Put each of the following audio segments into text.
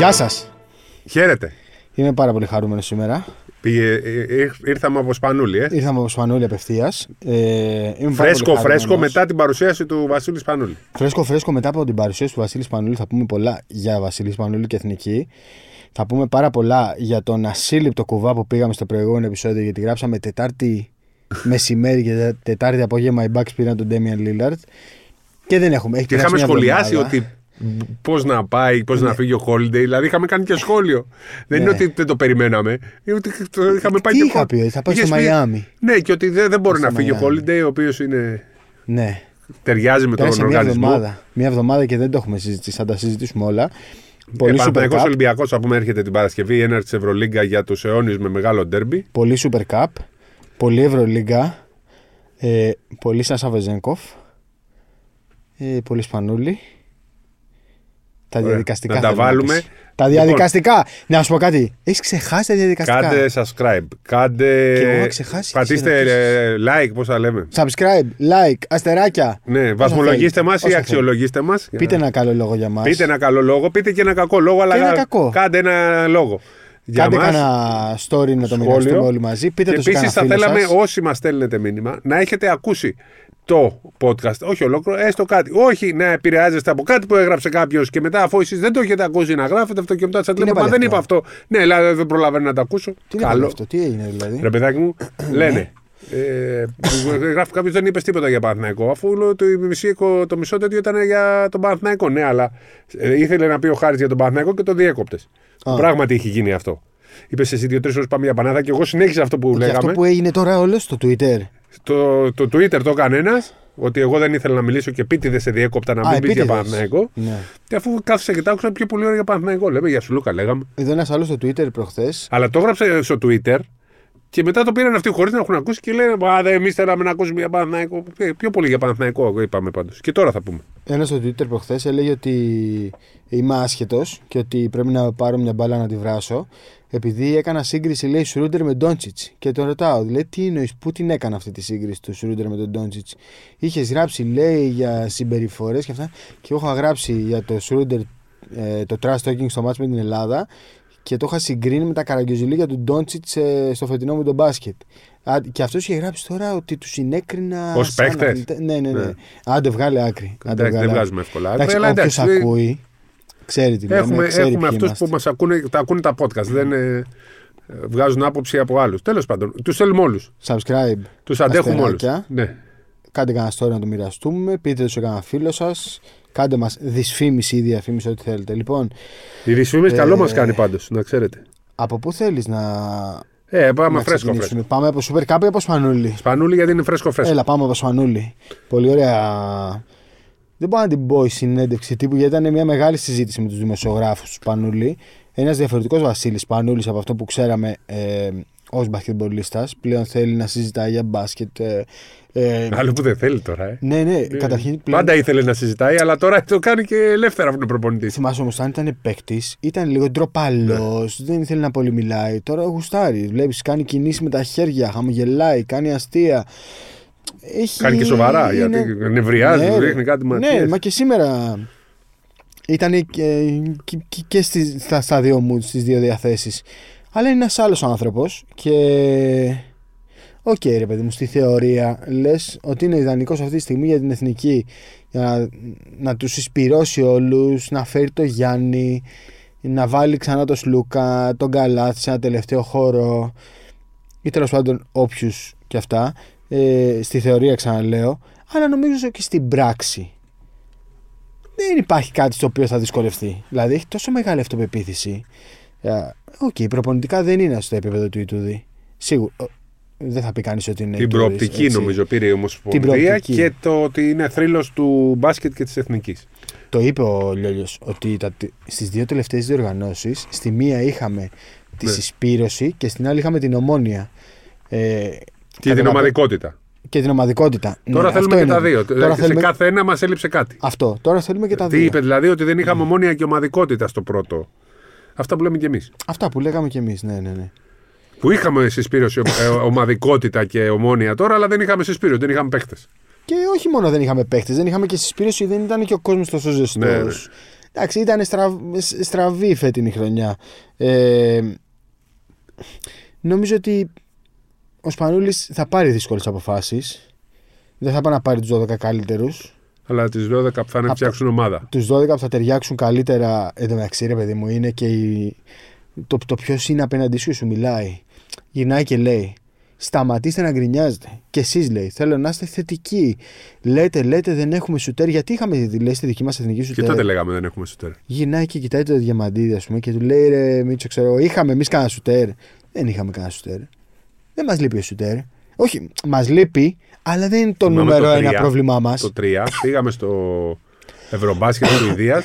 Γεια σας. Χαίρετε. Είμαι πάρα πολύ χαρούμενος σήμερα. Πήγε, ε, ε, ήρθαμε από Σπανούλη, ε. Ήρθαμε από Σπανούλη απευθείας. Ε, φρέσκο, φρέσκο μετά την παρουσίαση του Βασίλη Σπανούλη. Φρέσκο, φρέσκο μετά από την παρουσίαση του Βασίλη Σπανούλη. Θα πούμε πολλά για Βασίλη Σπανούλη και Εθνική. Θα πούμε πάρα πολλά για τον ασύλληπτο κουβά που πήγαμε στο προηγούμενο επεισόδιο γιατί γράψαμε Τετάρτη μεσημέρι και Τετάρτη απόγευμα οι Bucks πήραν τον Damian Lillard. Και δεν έχουμε. Έχει και είχαμε σχολιάσει ότι πώς να πάει, πώς να ναι. φύγει ο Holiday. Δηλαδή είχαμε κάνει και σχόλιο. Δεν είναι ναι. ότι δεν το περιμέναμε. Είναι ότι το είχαμε πάει Τι και είχα πει, θα πάει στο Μαϊάμι. Ναι, και ότι δεν, δεν μπορεί να φύγει ο Holiday, ο οποίος είναι. Ναι. Ταιριάζει με τον οργανισμό. Μια εβδομάδα, μια εβδομάδα και δεν το έχουμε συζητήσει. Θα τα συζητήσουμε όλα. Πολύ Παναθηναϊκός Ολυμπιακός, θα πούμε, έρχεται την Παρασκευή, η έναρξη Ευρωλίγκα για τους αιώνιου με μεγάλο ντέρμπι. Πολύ Super Cup. Πολύ Ευρωλίγκα. Ε, πολύ Σάσα Βεζέγκοφ. Ε, πολύ Σπανούλη. Τα διαδικαστικά. Να τα βάλουμε. Τα διαδικαστικά. Λοιπόν, να σου πω κάτι. Έχεις ξεχάσει τα διαδικαστικά. Κάντε subscribe. Κάντε. Και εγώ ξεχάσει. Πατήστε ε, like, πώ θα λέμε. Subscribe, like, αστεράκια. Ναι, βαθμολογήστε μας ή αξιολογήστε μας. Πείτε ένα καλό λόγο για μας. Πείτε ένα καλό λόγο, πείτε και ένα κακό λόγο, αλλά ένα κακό. κάντε ένα λόγο. Για Κάντε ένα story να το μοιραστούμε όλοι μαζί. Πείτε και επίσης θα θέλαμε όσοι μας στέλνετε μήνυμα να έχετε ακούσει το podcast, όχι ολόκληρο, έστω κάτι. Όχι να επηρεάζεστε από κάτι που έγραψε κάποιος και μετά, αφού εσείς δεν το έχετε ακούσει να γράφετε αυτό και μετά σας λέτε Μα δεν είπα αυτό. Ναι, δηλαδή δεν προλαβαίνω να το ακούσω. Τι Καλό. αυτό, τι έγινε δηλαδή; Ρε παιδάκι μου, λένε. Ε, γράφει κάποιος δεν είπες τίποτα για Παναθναϊκό, αφού το, μισή, το μισό τέτοιο ήταν για τον Παναθναϊκό. Ναι, αλλά ε, ήθελε να πει ο Χάρης για τον Παναθναϊκό και το διέκοπτες. Πράγματι έχει γίνει αυτό. Είπες εσύ δύο-τρεις ώρες πάμε για Πανάθα και εγώ συνέχισα αυτό που και λέγαμε. Αυτό που έγινε τώρα όλο στο Twitter. Το, το Twitter το έκανε ένας, ότι εγώ δεν ήθελα να μιλήσω και πίτι δεν σε διέκοπτα να μην πει για Παναθηναϊκό. Ναι. Και αφού κάθισε και τα άκουσα πιο πολύ ώρα για Παναθηναϊκό. Λέμε για σου Λούκα, λέγαμε. Εδώ ένας άλλος στο Twitter προχθές. Αλλά το έγραψε στο Twitter και μετά το πήραν αυτοί χωρίς να έχουν ακούσει και λένε Μα δεν εμείς θέλαμε να ακούσουμε για Παναθηναϊκό. Ε, πιο πολύ για Παναθηναϊκό είπαμε πάντως. Και τώρα θα πούμε. Ένας στο Twitter προχθές έλεγε ότι είμαι άσχετος και ότι πρέπει να πάρω μια μπάλα να τη βράσω επειδή έκανα σύγκριση, λέει, Σρούντερ με Ντόντσιτς. Και τον ρωτάω, λέει, τι εννοείς, πού την έκανα αυτή τη σύγκριση του Σρούντερ με τον Ντόντσιτς; Είχες γράψει, λέει, για συμπεριφορές και αυτά; Και εγώ είχα γράψει για το Σρούντερ ε, το trash talking στο μάτς με την Ελλάδα και το είχα συγκρίνει με τα καραγκιόζηλίκια του Ντόντσιτς ε, στο φετινό μου τον μπάσκετ. Και αυτός είχε γράψει τώρα ότι τους συνέκρινα. Ω παίκτες; Ναι, ναι, ναι. ναι. Άντε, βγάλε άκρη. Εντάξει, δεν βγάζουμε εύκολα άκρη. Όποιο ακούει Ξέρει τι έχουμε, λέμε, ξέρει έχουμε αυτούς που μας ακούνε, τα ακούνε τα podcast. Δεν ε, βγάζουν άποψη από άλλους. Τέλος πάντων, τους θέλουμε όλους. Subscribe. Τους αντέχουμε όλους. Ναι. Κάντε κανένα story να το μοιραστούμε. Πείτε το σε κανένα φίλο σας. Κάντε μας δυσφήμιση ή διαφήμιση, ό,τι θέλετε. Λοιπόν, η δυσφήμιση ε, καλό μας κάνει πάντως, να ξέρετε. Από πού θέλεις να. Ε, πάμε να φρέσκο, φρέσκο. Πάμε από Super Cup ή από Σπανούλη. Σπανούλη γιατί είναι φρέσκο φρέσκο. Έλα, πάμε από Σπανούλη. Πολύ ωραία δεν μπορώ να την πω η συνέντευξη τύπου γιατί ήταν μια μεγάλη συζήτηση με τους δημοσιογράφους του Σπανούλη. Ένας διαφορετικός Βασίλης Σπανούλη από αυτό που ξέραμε ε, ως μπασκετμπολίστας. Πλέον θέλει να συζητάει για μπάσκετ. Ε, ε, Άλλο που δεν θέλει τώρα. Ε. Ναι, ναι, ναι. Καταρχήν, πλέον... Πάντα ήθελε να συζητάει, αλλά τώρα το κάνει και ελεύθερα από τον προπονητή. Θυμάσαι όμως, αν ήταν παίκτης, ήταν λίγο ντροπαλός, ναι. δεν ήθελε να πολύ μιλάει. Τώρα γουστάρει. Βλέπεις, κάνει κινήσεις με τα χέρια, χαμογελάει, κάνει αστεία. Έχει... Κάνει και σοβαρά, είναι... γιατί νευριάζει, ναι, ρίχνει κάτι ματιές. Ναι, μα και σήμερα ήταν και, και, και στις, στα, στα δύο μου, στις δύο διαθέσεις. Αλλά είναι ένας άλλος άνθρωπος και... Οκ, okay, ρε παιδί μου, στη θεωρία λες ότι είναι ιδανικός αυτή τη στιγμή για την εθνική για να, να τους συσπειρώσει όλους, να φέρει το Γιάννη, να βάλει ξανά το Σλούκα, τον Καλάθη σε ένα τελευταίο χώρο ή τέλος πάντων όποιους και αυτά ε, στη θεωρία ξαναλέω, αλλά νομίζω και στην πράξη δεν υπάρχει κάτι στο οποίο θα δυσκολευτεί. Δηλαδή έχει τόσο μεγάλη αυτοπεποίθηση. Ε, οκ, okay, προπονητικά δεν είναι στο επίπεδο του Ιτούδη. Σίγουρα. Δεν θα πει κανείς ότι είναι. Την προοπτική νομίζω πήρε η Ομοσπονδία και το ότι είναι θρύλος του μπάσκετ και της εθνικής. Το είπε ο Λιόλιος ότι στις δύο τελευταίες διοργανώσεις, στη μία είχαμε τη ναι. συσπήρωση και στην άλλη είχαμε την ομόνια. Ε, και την ομαδικότητα. Και την ομαδικότητα. Τώρα ναι, θέλουμε και τα δύο. Τώρα σε θέλουμε... κάθε ένα μας έλειψε κάτι. Αυτό. Τώρα θέλουμε και τα δύο. Τι είπε δηλαδή, ότι δεν είχαμε ομόνια και ομαδικότητα στο πρώτο. Αυτά που λέμε κι εμείς. Αυτά που λέγαμε κι εμείς, ναι, ναι, ναι. Που είχαμε συσπήρωση ε, ομαδικότητα και ομόνια τώρα, αλλά δεν είχαμε συσπήρωση, δεν είχαμε παίχτε. Και όχι μόνο δεν είχαμε παίχτε, δεν είχαμε και συσπήρωση, δεν ήταν και ο κόσμος τόσο ζεστός. Ναι, ναι. Εντάξει, ήταν στραβ, στραβή η φετινή χρονιά. Ε, νομίζω ότι ο Σπανούλης θα πάρει δύσκολες αποφάσεις. Δεν θα πάει να πάρει τους 12 καλύτερους. Αλλά τις 12 που θα είναι φτιάξουν ομάδα. Τους 12 που θα ταιριάξουν καλύτερα. Εν τω μεταξύ, ρε παιδί μου, είναι και η... το, το ποιος είναι απέναντί σου και σου μιλάει. Γυρνάει και λέει: Σταματήστε να γκρινιάζετε. Και εσείς λέει: Θέλω να είστε θετικοί. Λέτε, λέτε, δεν έχουμε σουτέρ. Γιατί είχαμε λέει στη δική μας εθνική Και σουτέρ. τότε λέγαμε δεν έχουμε σουτέρ. Γυρνάει και κοιτάει το διαμαντίδη, ας πούμε, και του λέει: Ρε, Μίτσο, ξέρω, είχαμε εμείς κανένα σουτέρ. Δεν είχαμε κανένα σουτέρ. Δεν μας λείπει ο σουτέρ. Όχι, μας λείπει, αλλά δεν είναι το Θυμάμαι νούμερο το ένα τρία. πρόβλημά μας. Το 3 πήγαμε στο Ευρωμπάσκετ τη Σουηδία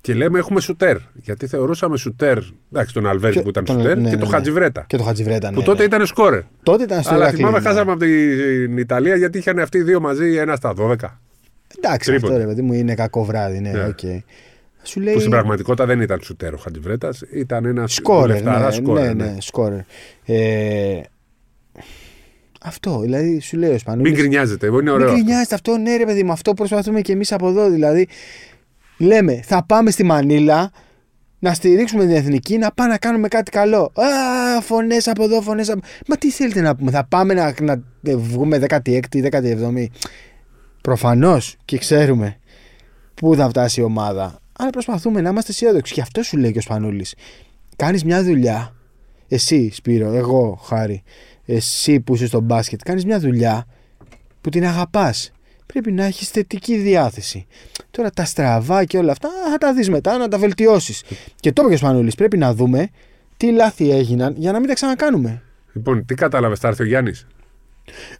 και λέμε έχουμε σουτέρ. Γιατί θεωρούσαμε σουτέρ. Εντάξει, τον Αλβέζη Και- που ήταν τον- σουτέρ ναι, και ναι, τον ναι. Χατζιβρέτα. Και το Χατζιβρέτα, ναι. Που τότε ναι. ήταν σκόρερ. Τότε ήταν στο Αλλά Ηρακλή, θυμάμαι, ναι. χάσαμε από την Ιταλία γιατί είχαν αυτοί οι δύο μαζί ένα στα 12. Εντάξει, Τρίποντα. αυτό ρε παιδί μου είναι κακό βράδυ, ναι, Ναι. οκ. Σου λέει. Που στην πραγματικότητα δεν ήταν σουτέρ ο Χατζηβρέττα, ήταν ένας Σκόρερ, ναι, σκόρερ. ναι, ναι, σκόρερ. Ε, αυτό, δηλαδή σου λέει ο Σπανούλης. Μην γκρινιάζετε, είναι Μην ωραίο. αυτό. γκρινιάζετε αυτό, ναι, ρε παιδί μου, αυτό προσπαθούμε και εμείς από εδώ. Δηλαδή, λέμε, θα πάμε στη Μανίλα να στηρίξουμε την εθνική, να πάμε να κάνουμε κάτι καλό. Α, φωνές από εδώ, φωνές από. Μα τι θέλετε να πούμε, θα πάμε να, να βγούμε 16η, 17η. Προφανώς και ξέρουμε πού θα φτάσει η ομάδα. Αλλά προσπαθούμε να είμαστε αισιόδοξοι. Γι' αυτό σου λέει και ο Σπανούλη. Κάνεις μια δουλειά. Εσύ, Σπύρο, εγώ, Χάρη, εσύ που είσαι στο μπάσκετ, κάνεις μια δουλειά που την αγαπάς. Πρέπει να έχεις θετική διάθεση. Τώρα τα στραβά και όλα αυτά α, θα τα δεις μετά, να τα βελτιώσεις. Και το είπες και ο Σπανούλη. Πρέπει να δούμε τι λάθη έγιναν για να μην τα ξανακάνουμε. Λοιπόν, τι κατάλαβες, θα έρθει ο Γιάννης;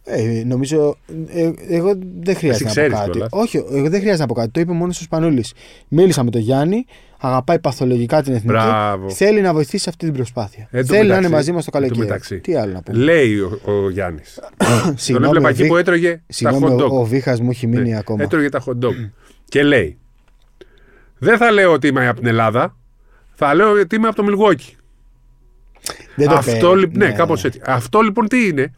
Ε, νομίζω. Ε, εγώ δεν χρειάζεται Εσύ να πω ξέρεις κάτι. κιόλας. Όχι, εγώ δεν χρειάζεται να πω κάτι. Το είπε μόνος ο Σπανούλης. Μίλησα με τον Γιάννη, αγαπάει παθολογικά την εθνική. Μπράβο. Θέλει να βοηθήσει σε αυτή την προσπάθεια. Εν τω Θέλει να μεταξύ- είναι μαζί μας το εν τω καλοκαίρι. μεταξύ. Τι άλλο να πούμε. Λέει ο, ο Γιάννης. Τον Συγγνώμη, έβλεπα ο εκεί Βί- που έτρωγε τα Συγγνώμη, hot ο, dog. ο Βίχας μου έχει μείνει Ναι, ακόμα. Έτρωγε τα hot dog. και λέει, δεν θα λέω ότι είμαι από την Ελλάδα, θα λέω ότι είμαι από το Μιλγόκι. Δεν το Αυτό, παίρνει. λι- ναι, κάπως έτσι. Αυτό λοιπόν τι είναι;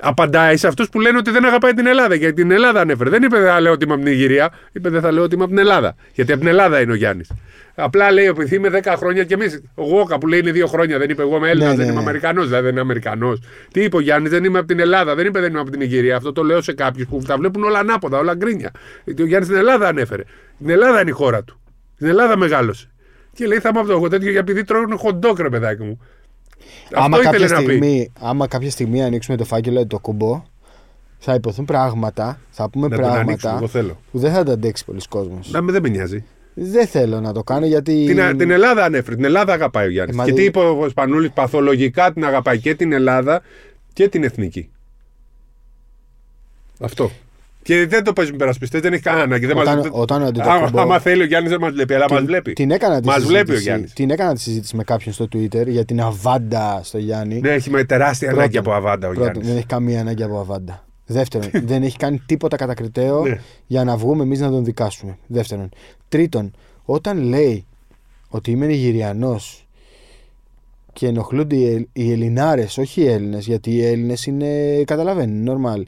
Απαντάει σε αυτούς που λένε ότι δεν αγαπάει την Ελλάδα. Γιατί την Ελλάδα ανέφερε. Δεν είπε δεν θα λέω ότι είμαι από την Ιγυρία. Είπε δεν θα λέω ότι είμαι από την Ελλάδα. Γιατί από την Ελλάδα είναι ο Γιάννης. Απλά λέει επειδή είμαι 10 χρόνια και εμείς. Ο Γόκα που λέει είναι 2 χρόνια. Δεν είπε εγώ είμαι Έλληνας, Ναι, δεν ναι, είμαι ναι. Αμερικανός. Δηλαδή δεν είναι Αμερικανός. Τι είπε ο Γιάννης, δεν είμαι από την Ελλάδα. Δεν είπε δεν είμαι από την Ιγυρία. Αυτό το λέω σε κάποιους που τα βλέπουν όλα ανάποδα, όλα γκρίνια. Γιατί ο Γιάννης στην Ελλάδα ανέφερε. Την Ελλάδα είναι η χώρα του. Στην Ελλάδα μεγάλωσε. Και λέει θα είμαι από το τέτοιο γιατί επειδή τρώνε χοντόκ, ρε παιδάκι μου. Άμα Αυτό κάποια, ήθελε να πει. στιγμή, άμα κάποια στιγμή ανοίξουμε το φάκελο του το κουμπό, θα υποθούν πράγματα, θα πούμε Να τον ανοίξουμε, πράγματα εγώ θέλω. που δεν θα τα αντέξει πολλοί κόσμος. Να με δεν με νοιάζει. Δεν θέλω να το κάνω γιατί. Την, την Ελλάδα ανέφερε. Την Ελλάδα αγαπάει ο Γιάννης. Ε, μα και δεν- τι είπε ο Σπανούλης, παθολογικά την αγαπάει και την Ελλάδα και την εθνική. Αυτό. Και δεν το παίζουν περασπιστέ, δεν έχει κανένα ανάγκη. Δεν Όταν- μας- όταν ο άμα, Αντετοκούμπο- άμα θέλει ο Γιάννης δεν μας βλέπει, αλλά μας την, βλέπει. την έκανα τη Μας συζήτηση, βλέπει ο Γιάννης. Την έκανα τη συζήτηση με κάποιον στο Twitter για την αβάντα στο Γιάννη. Ναι, έχει με τεράστια Πρώτον, ανάγκη από αβάντα ο πρώτον, Γιάννης. δεν έχει καμία ανάγκη από αβάντα. Δεύτερον, δεν έχει κάνει τίποτα κατακριτέο Ναι. για να βγούμε εμείς να τον δικάσουμε. Δεύτερον. Τρίτον, όταν λέει ότι είμαι Νιγηριανός και ενοχλούνται οι, Ελ- οι Ελληνάρες, όχι οι Έλληνες, γιατί οι Έλληνες είναι. καταλαβαίνεις, normal.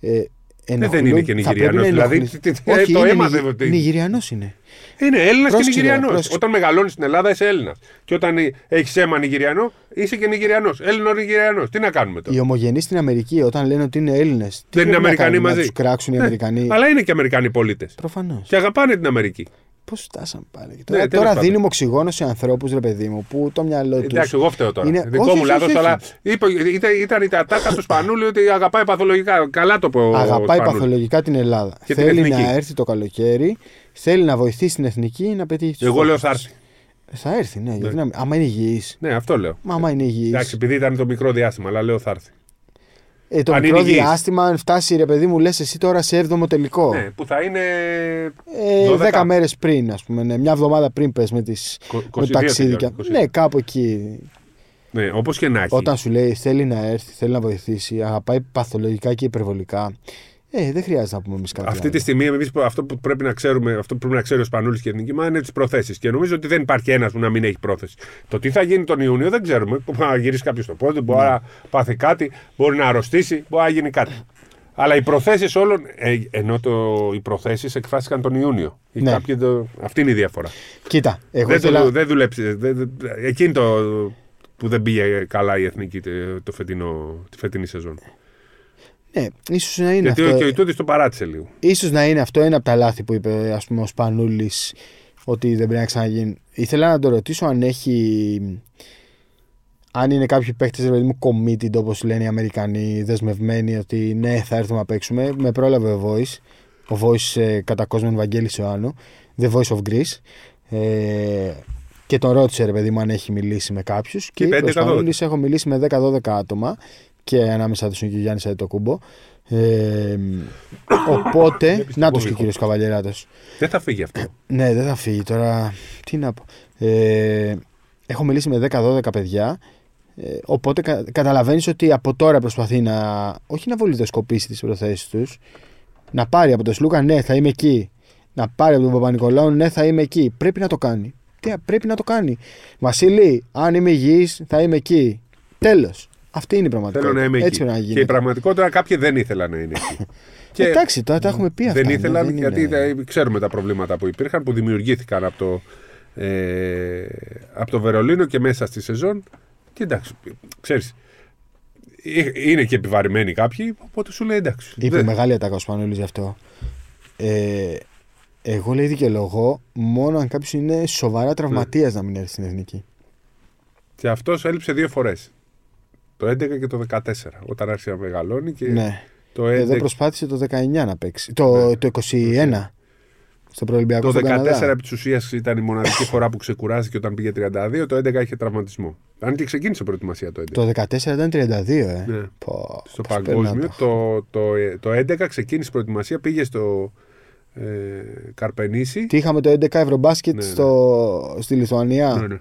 Ε, Ε, δεν είναι και Νιγηριανός, δηλαδή, τι- τι- ε, όχι, το είναι έμαθε Νιγη- ότι- Νιγηριανός είναι. Είναι Έλληνας και Πρόσεξε τώρα, Νιγηριανός. πρόσεξε. Όταν μεγαλώνεις στην Ελλάδα είσαι Έλληνα. Και όταν έχεις αίμα Νιγηριανό, είσαι και Νιγηριανός. Έλληνο Νιγηριανός. Τι να κάνουμε τώρα; Οι ομογενείς στην Αμερική, όταν λένε ότι είναι Έλληνες. Δεν είναι Αμερικανοί μαζί. Να τους κράξουν οι Ναι, Αμερικανοί; Αλλά είναι και Αμερικανοί πολίτες. Προφανώς. Και αγαπάνε την Αμερική. Πώς φτάσαμε πάλι. Ναι, Τώρα, τέλος τώρα πάντων. δίνουμε οξυγόνο σε ανθρώπους, ρε παιδί μου, που το μυαλό τους. Εντάξει, εγώ φταίω τώρα. Είναι- Δικό όχι, μου όχι, λάθος, όχι, αλλά όχι. είπε, ήταν, ήταν η ατάκα του Σπανούλη ότι αγαπάει παθολογικά. Καλά το πω. ο Αγαπάει Σπανούλης. παθολογικά την Ελλάδα. Και την θέλει εθνική. να έρθει το καλοκαίρι, θέλει να βοηθήσει την εθνική να πετύχει τους Εγώ λέω θα έρθει. Θα έρθει, ναι. Γιατί να... Άμα είναι υγιής. Ναι, αυτό λέω. Μα άμα είναι υγιής. Εντάξει, επειδή ήταν το μικρό διάστημα, αλλά λέω θα έρθει. Ε, το αν μικρό είναι υγιής. διάστημα, αν φτάσει ρε παιδί μου, λες εσύ τώρα σε 7ο τελικό. Ναι, που θα είναι. Ε, 12. 10 μέρες πριν, ας πούμε. Ναι, μια εβδομάδα πριν πες με, τις, Κο- με 22 ταξίδια. τελειώνει, 22. Ναι, κάπου εκεί. Ναι, όπως και να έχει. Όταν σου λέει θέλει να έρθει, θέλει να βοηθήσει, αγαπάει παθολογικά και υπερβολικά. Ε, δεν χρειάζεται να πούμε εμείς κάτι. Αυτή άλλο. τη στιγμή, εμείς, που- αυτό που πρέπει να ξέρουμε, αυτό που πρέπει να ξέρει ο Σπανούλης και η εθνική μα είναι τις προθέσεις. Και νομίζω ότι δεν υπάρχει ένας που να μην έχει πρόθεση. Το τι θα γίνει τον Ιούνιο δεν ξέρουμε. Μπορεί να γυρίσει κάποιος στο πόδι, μπορεί Ναι. να πάθει κάτι, μπορεί να αρρωστήσει, μπορεί να γίνει κάτι. Αλλά οι προθέσεις όλων. Ε, ενώ το, οι προθέσεις εκφράστηκαν τον Ιούνιο. Οι Ναι. κάποιοι το- αυτή είναι η διαφορά. Κοίτα, εγώ δεν, ήθελα... το, δεν δούλεψε. Δεν, δεν- εκείνη το που δεν πήγε καλά η εθνική τε- το φετινό, τη φετινή σεζόν. Ναι, ίσως να είναι Γιατί αυτό. και ο Ιτούδη το παράτησε λίγο. Ίσως να είναι αυτό ένα από τα λάθη που είπε ας πούμε, ο Σπανούλης ότι δεν πρέπει να ξαναγίνει. Ήθελα να το ρωτήσω αν έχει. Αν είναι κάποιοι παίχτε, ρε παιδί μου, committed όπως λένε οι Αμερικανοί, δεσμευμένοι ότι ναι, θα έρθουμε να παίξουμε. Με πρόλαβε ο Voice. Ο Voice ε, κατά κόσμον Βαγγέλης Ιωάννου. The Voice of Greece. Ε, και τον ρώτησε, ρε παιδί μου, αν έχει μιλήσει με κάποιους. Και είπε είπε ο 11-12. Σπανούλης, έχω μιλήσει με 10-12 άτομα. Και ανάμεσα τους είναι και ο Γιάννης Αντετοκούμπο. Ε, οπότε. Βλέπεις Να τον και ο κωμικό. κύριο Καβαλιεράτο. Δεν θα φύγει αυτό. Ναι, δεν θα φύγει τώρα. Τι να πω. Ε, έχω μιλήσει με 10-12 παιδιά. Ε, οπότε κα, καταλαβαίνεις ότι από τώρα προσπαθεί να. Όχι να βολιδοσκοπήσει τις προθέσεις τους. Να πάρει από τον Σλούκα, ναι, θα είμαι εκεί. Να πάρει από τον Παπα-Νικολάου, ναι, θα είμαι εκεί. Πρέπει να το κάνει. Τι, πρέπει να το κάνει. Βασίλη, αν είμαι υγιής, θα είμαι εκεί. Τέλος. Αυτή είναι η πραγματικότητα. Θέλω να είμαι Έτσι εκεί. πρέπει να Και η γίνει. πραγματικότητα κάποιοι δεν ήθελαν να είναι εκεί. Και Εντάξει, τώρα τα έχουμε πει αυτά. δεν ναι, ήθελαν δεν γιατί είναι- τα- ξέρουμε τα προβλήματα που υπήρχαν που δημιουργήθηκαν από το, ε, από το Βερολίνο και μέσα στη σεζόν. Και εντάξει, ξέρεις, ε, είναι και επιβαρημένοι κάποιοι, οπότε σου λέει εντάξει. Είπε δεν- μεγάλη ατάκα ο Σπανούλης γι' αυτό. Ε, εγώ λέει δικαιολογώ μόνο αν κάποιος είναι σοβαρά τραυματίας να μην έρθει στην εθνική. Και αυτός έλειψε δύο φορές. Το 11 και το 14. Όταν άρχισε να μεγαλώνει και Ναι. το 11. Εδώ προσπάθησε το 19 να παίξει. Το, Ναι. το 21 στο προελπιακό Το στον 14 Καναδά. επί της ουσίας ήταν η μοναδική φορά που ξεκουράστηκε όταν πήγε 32. Το 11 είχε τραυματισμό. Αν και ξεκίνησε προετοιμασία το 11. Το 14 ήταν 32, ε. Ναι. Πω, στο πώς παγκόσμιο. περνάω Το, το, ε, το 11 ξεκίνησε προετοιμασία, πήγε στο ε, Καρπενήσι. Τι είχαμε το 11 ευρωμπάσκετ Ναι, ναι. στο, στη Λιθουανία; Ναι, ναι.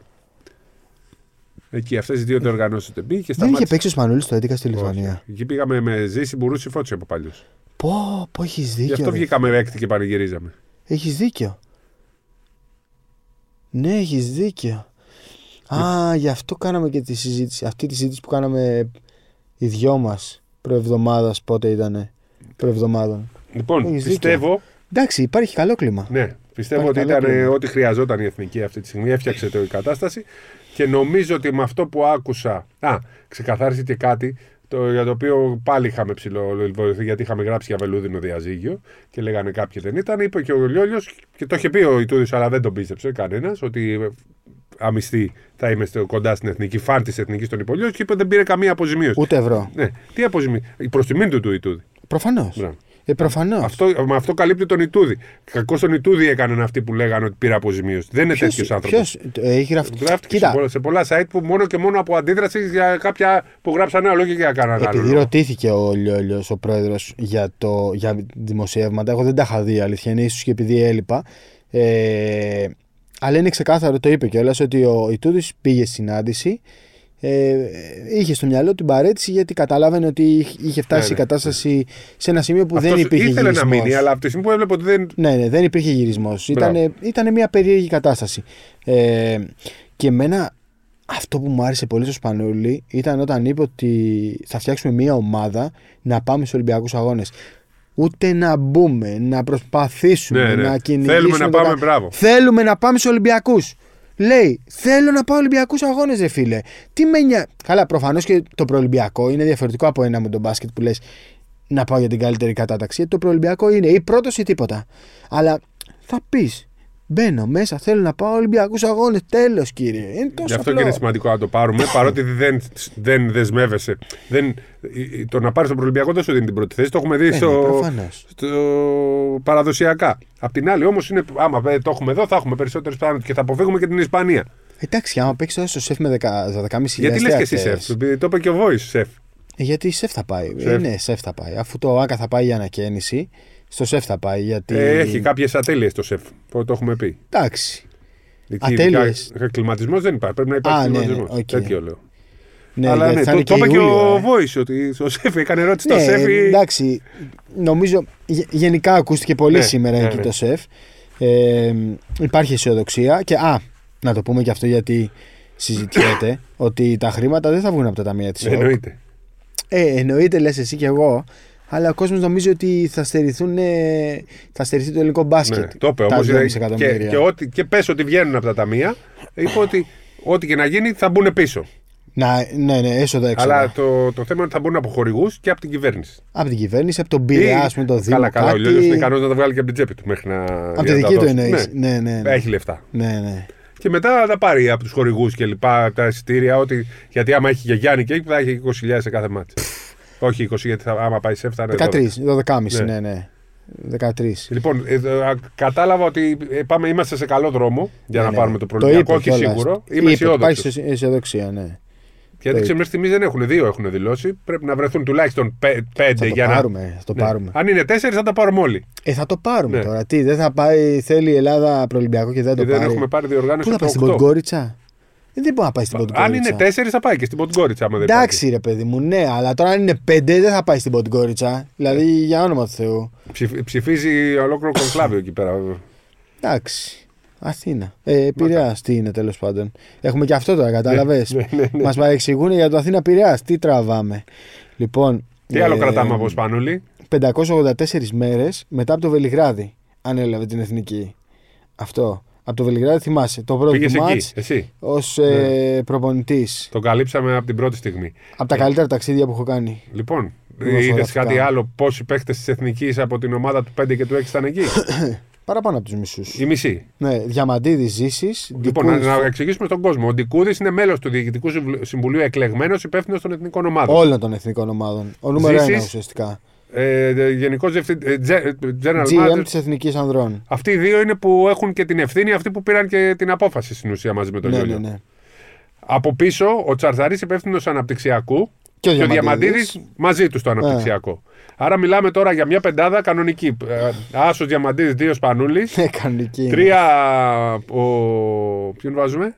Εκεί αυτές οι δύο διοργανώσεις πήγε και Δεν είχε σταμάτησε. παίξει ο Σπανούλης το 11 στη Όχι. Λιθουανία. Εκεί πήγαμε με ζήση μπουρούση φώτιση από παλιούς. Πω, πω, έχεις Γι' δίκιο. αυτό ρε. βγήκαμε έκτη και πανηγυρίζαμε. Έχεις δίκιο. Ναι, έχεις δίκιο. Α, γι' αυτό κάναμε και τη συζήτηση. Αυτή τη συζήτηση που κάναμε οι δυο μας προεβδομάδας, πότε ήτανε. Προεβδομάδων. Λοιπόν, Έχεις πιστεύω, Εντάξει, υπάρχει καλό κλίμα. ναι, πιστεύω Υπάρχει ότι καλό ήταν ε, κλίμα. ό,τι χρειαζόταν η εθνική αυτή τη στιγμή. Έφτιαξε το η κατάσταση και νομίζω ότι με αυτό που άκουσα. Α, ξεκαθάρισε και κάτι το, για το οποίο πάλι είχαμε ψηλοβοηθεί γιατί είχαμε γράψει για βελούδινο διαζύγιο και λέγανε κάποιοι δεν ήταν. Είπε και ο Λιόλιος και το είχε πει ο Ιτούδης, αλλά δεν τον πίστεψε κανένας ότι ε, αμυστή θα είμαι στο- κοντά στην εθνική, φαν της εθνικής των υπολείων και είπε δεν πήρε καμία αποζημίωση. Ούτε ευρώ. Ναι, τι αποζημίωση. Προ τιμήν του του Ιτούδη. Προφανώς. Μπράβο. Ε, προφανώς. Αυτό, με αυτό καλύπτει τον Ιτούδη. Κακό τον Ιτούδη έκαναν αυτοί που λέγανε ότι πήρε αποζημίωση. Δεν είναι Ποιος- τέτοιος άνθρωπος. ποιος, ε, έχει γραφτεί. Γράφτηκε Κοίτα, σε, πολλά, σε πολλά site που μόνο και μόνο από αντίδραση για κάποια που γράψανε άλλο και για κανέναν άλλο. Επειδή λόγο. ρωτήθηκε ο Λιόλιο, ο πρόεδρος, για, το, για δημοσιεύματα, εγώ δεν τα είχα δει αλήθεια είναι, ίσως και επειδή έλειπα. Ε, αλλά είναι ξεκάθαρο, το είπε κιόλας, ότι ο Ιτούδης πήγε στη συνάντηση. Ε, είχε στο μυαλό την παρέτηση γιατί καταλάβαινε ότι είχε φτάσει Ναι, ναι, η κατάσταση σε ένα σημείο που Αυτός δεν υπήρχε ήθελε γυρισμός. να μείνει, αλλά από τη στιγμή που έβλεπε ότι δεν. Ναι, ναι, δεν υπήρχε γυρισμός. Μπράβο. Ήταν, ήταν μια περίεργη κατάσταση. Ε, και εμένα αυτό που μου άρεσε πολύ στο Σπανούλη ήταν όταν είπε ότι θα φτιάξουμε μια ομάδα να πάμε στους Ολυμπιακούς Αγώνες. Ούτε να μπούμε, να προσπαθήσουμε, Ναι, ναι. να κυνηγήσουμε. Θέλουμε να το πάμε, κα- μπράβο. Θέλουμε να πάμε στους Ολυμπιακούς. Λέει, θέλω να πάω Ολυμπιακούς Αγώνες, ρε φίλε. Τι με νοιάζει. Καλά, προφανώς και το προολυμπιακό είναι διαφορετικό από ένα με τον μπάσκετ που λες να πάω για την καλύτερη κατάταξη. Γιατί το προολυμπιακό είναι ή πρώτος ή τίποτα. Αλλά θα πεις, μπαίνω μέσα, θέλω να πάω Ολυμπιακούς Αγώνες. Τέλος, κύριε. Είναι τόσο Γι' αυτό απλό. και είναι σημαντικό να το πάρουμε, παρότι δεν, δεν δεσμεύεσαι. Δεν, το να πάρεις τον Ολυμπιακό δεν σου δίνει την πρώτη θέση. Το έχουμε δει Ε, ναι, στο, προφανώς. στο παραδοσιακά. Απ' την άλλη, όμως, άμα ε, το έχουμε εδώ, θα έχουμε περισσότερες πιθανότητες και θα αποφύγουμε και την Ισπανία. Εντάξει, άμα παίξεις τώρα στο σεφ με 12.500 Γιατί λες και εσύ σεφ, επειδή το είπε και ο Βόη σεφ. Ε, Γιατί σεφ θα πάει. Ε, Σεφ. ναι, σεφ θα πάει. Αφού το ΆΚΑ θα πάει για ανακαίνιση, στο ΣΕΦ θα πάει. Γιατί... Ε, έχει κάποιες ατέλειες το ΣΕΦ. που Το έχουμε πει. Εντάξει. Εκεί Ατέλειες. Κλιματισμό δεν υπάρχει. Πρέπει να υπάρχει Α, ναι, ναι, κλιματισμό. οκ. Τέτοιο λέω. Ναι, Αλλά γιατί ναι, θα το, είναι το είπε και Ιούλιο, ο ε. Βόη ότι ο ΣΕΦ έκανε ερώτηση Ναι, στο ΣΕΦ. ή- εντάξει. Νομίζω γε- γενικά ακούστηκε πολύ Ναι, σήμερα ναι, εκεί ναι. το ΣΕΦ. Ε, υπάρχει αισιοδοξία και α, να το πούμε και αυτό γιατί συζητιέται ότι τα χρήματα δεν θα βγουν από τα ταμεία της ΕΟΚ. Εννοείται. Ε, εννοείται λες εσύ και εγώ, Αλλά ο κόσμος νομίζει ότι θα, στερηθούν, ε, θα στερηθεί το ελληνικό μπάσκετ. Ναι, το είπε τα όμω. 2,5 Και, εκατομμύρια. και, ό,τι- και πες ότι βγαίνουν από τα ταμεία, είπε ότι ό,τι και να γίνει θα μπουν πίσω. Να, ναι, ναι, έσοδα έξοδα. Αλλά το, το θέμα είναι ότι θα μπουν από χορηγούς και από την κυβέρνηση. Από την κυβέρνηση, από τον Πειραιά, ας πούμε, το Δήμο. Καλά, καλά. Ο κάτι... Λιόλιος είναι ικανός να τα βγάλει και από την τσέπη του μέχρι να. Από τη δική του εννοείς. Ναι, ναι, ναι. Έχει λεφτά. ναι, ναι. Και μετά θα πάρει από τους χορηγούς και λοιπά τα εισιτήρια. Ότι, γιατί άμα έχει και Γιάννη και εκεί θα έχει 20.000 σε κάθε μάτι. Όχι 20, γιατί θα, άμα πάει σε 7 θα είναι 13, 12,5, Ναι. ναι, ναι. 13. Λοιπόν, ε, ε, α, κατάλαβα ότι ε, πάμε, είμαστε σε καλό δρόμο για Ναι, να ναι. πάρουμε το Το προβληματικό. είπε Όχι κιόλας. σίγουρο. Είπε, Είμαι αισιόδοξος. Υπάρχει αισιοδοξία, ναι. Γιατί Το ξέρω μέχρι στιγμής δεν έχουν. Δύο έχουν δηλώσει. Πρέπει να βρεθούν τουλάχιστον πέ- πέντε Θα το για πάρουμε, να. θα το Ναι. πάρουμε. Αν είναι τέσσερις θα τα πάρουμε όλοι. Ε, θα το πάρουμε Ναι. τώρα. Τι, δεν θα πάει, θέλει η Ελλάδα προολυμπιακό και δεν Και το δεν πάρει. έχουμε πάρει διοργάνωση Πού θα από πάει το στην 8. Ποντγκόριτσα. Ε, Δεν μπορεί να πάει στην Αν Ποντγκόριτσα. είναι τέσσερις θα πάει και στην Ποντγκόριτσα. άμα δεν Εντάξει, ρε παιδί μου, ναι, αλλά τώρα αν είναι πέντε δεν θα πάει στην Ποντγκόριτσα. Δηλαδή για όνομα του Θεού. πάει. Ψηφ- ψηφίζει ολόκληρο κονκλάβιο εκεί πέρα. Εντάξει. Αθήνα. Ε, Πειραιά, τι είναι τέλος πάντων. Έχουμε και αυτό τώρα, κατάλαβες; ναι, ναι, ναι. Μας παρεξηγούν για το Αθήνα Πειραιά. Τι τραβάμε. Λοιπόν. Τι άλλο ε, κρατάμε από Σπανούλη; 584 μέρες μετά από το Βελιγράδι ανέλαβε την εθνική. Αυτό. Από το Βελιγράδι θυμάσαι. Το πρώτο Πήγες του εκεί. μάτς Εσύ; ως ε, προπονητής. Το καλύψαμε από την πρώτη στιγμή. Από τα καλύτερα ταξίδια που έχω κάνει. Λοιπόν, Δημοσιογραφικά. είδες κάτι άλλο. Πόσοι παίχτες της Εθνικής από την ομάδα του 5 και του 6 ήταν εκεί; Παραπάνω από τους μισούς. Η μισή. Ναι, Διαμαντίδης Ζήσης. Λοιπόν, να, να εξηγήσουμε στον κόσμο. Ο Ντικούδης είναι μέλος του Διοικητικού Συμβουλ- Συμβουλίου εκλεγμένος υπεύθυνος των εθνικών ομάδων. όλων των εθνικών ομάδων. Ο νούμερο Ζήσης. ένα ουσιαστικά. Ε, Γενικός διευθυντή. Ε, Ge- General GM Manager. της Εθνικής Ανδρών. Αυτοί οι δύο είναι που έχουν και την ευθύνη, αυτοί που πήραν και την απόφαση στην ουσία μαζί με τον Ναι, Λιόλιο. ναι, ναι. Από πίσω, ο Τσαρδαρή υπεύθυνος αναπτυξιακού Και ο και ο Διαμαντίδης. Διαμαντίδης μαζί τους στο αναπτυξιακό. Άρα μιλάμε τώρα για μια πεντάδα κανονική. Ε, Άσος Διαμαντίδης, δύο Σπανούλης. Ναι, κανονική. Τρία. Ο... Ποιον βάζουμε;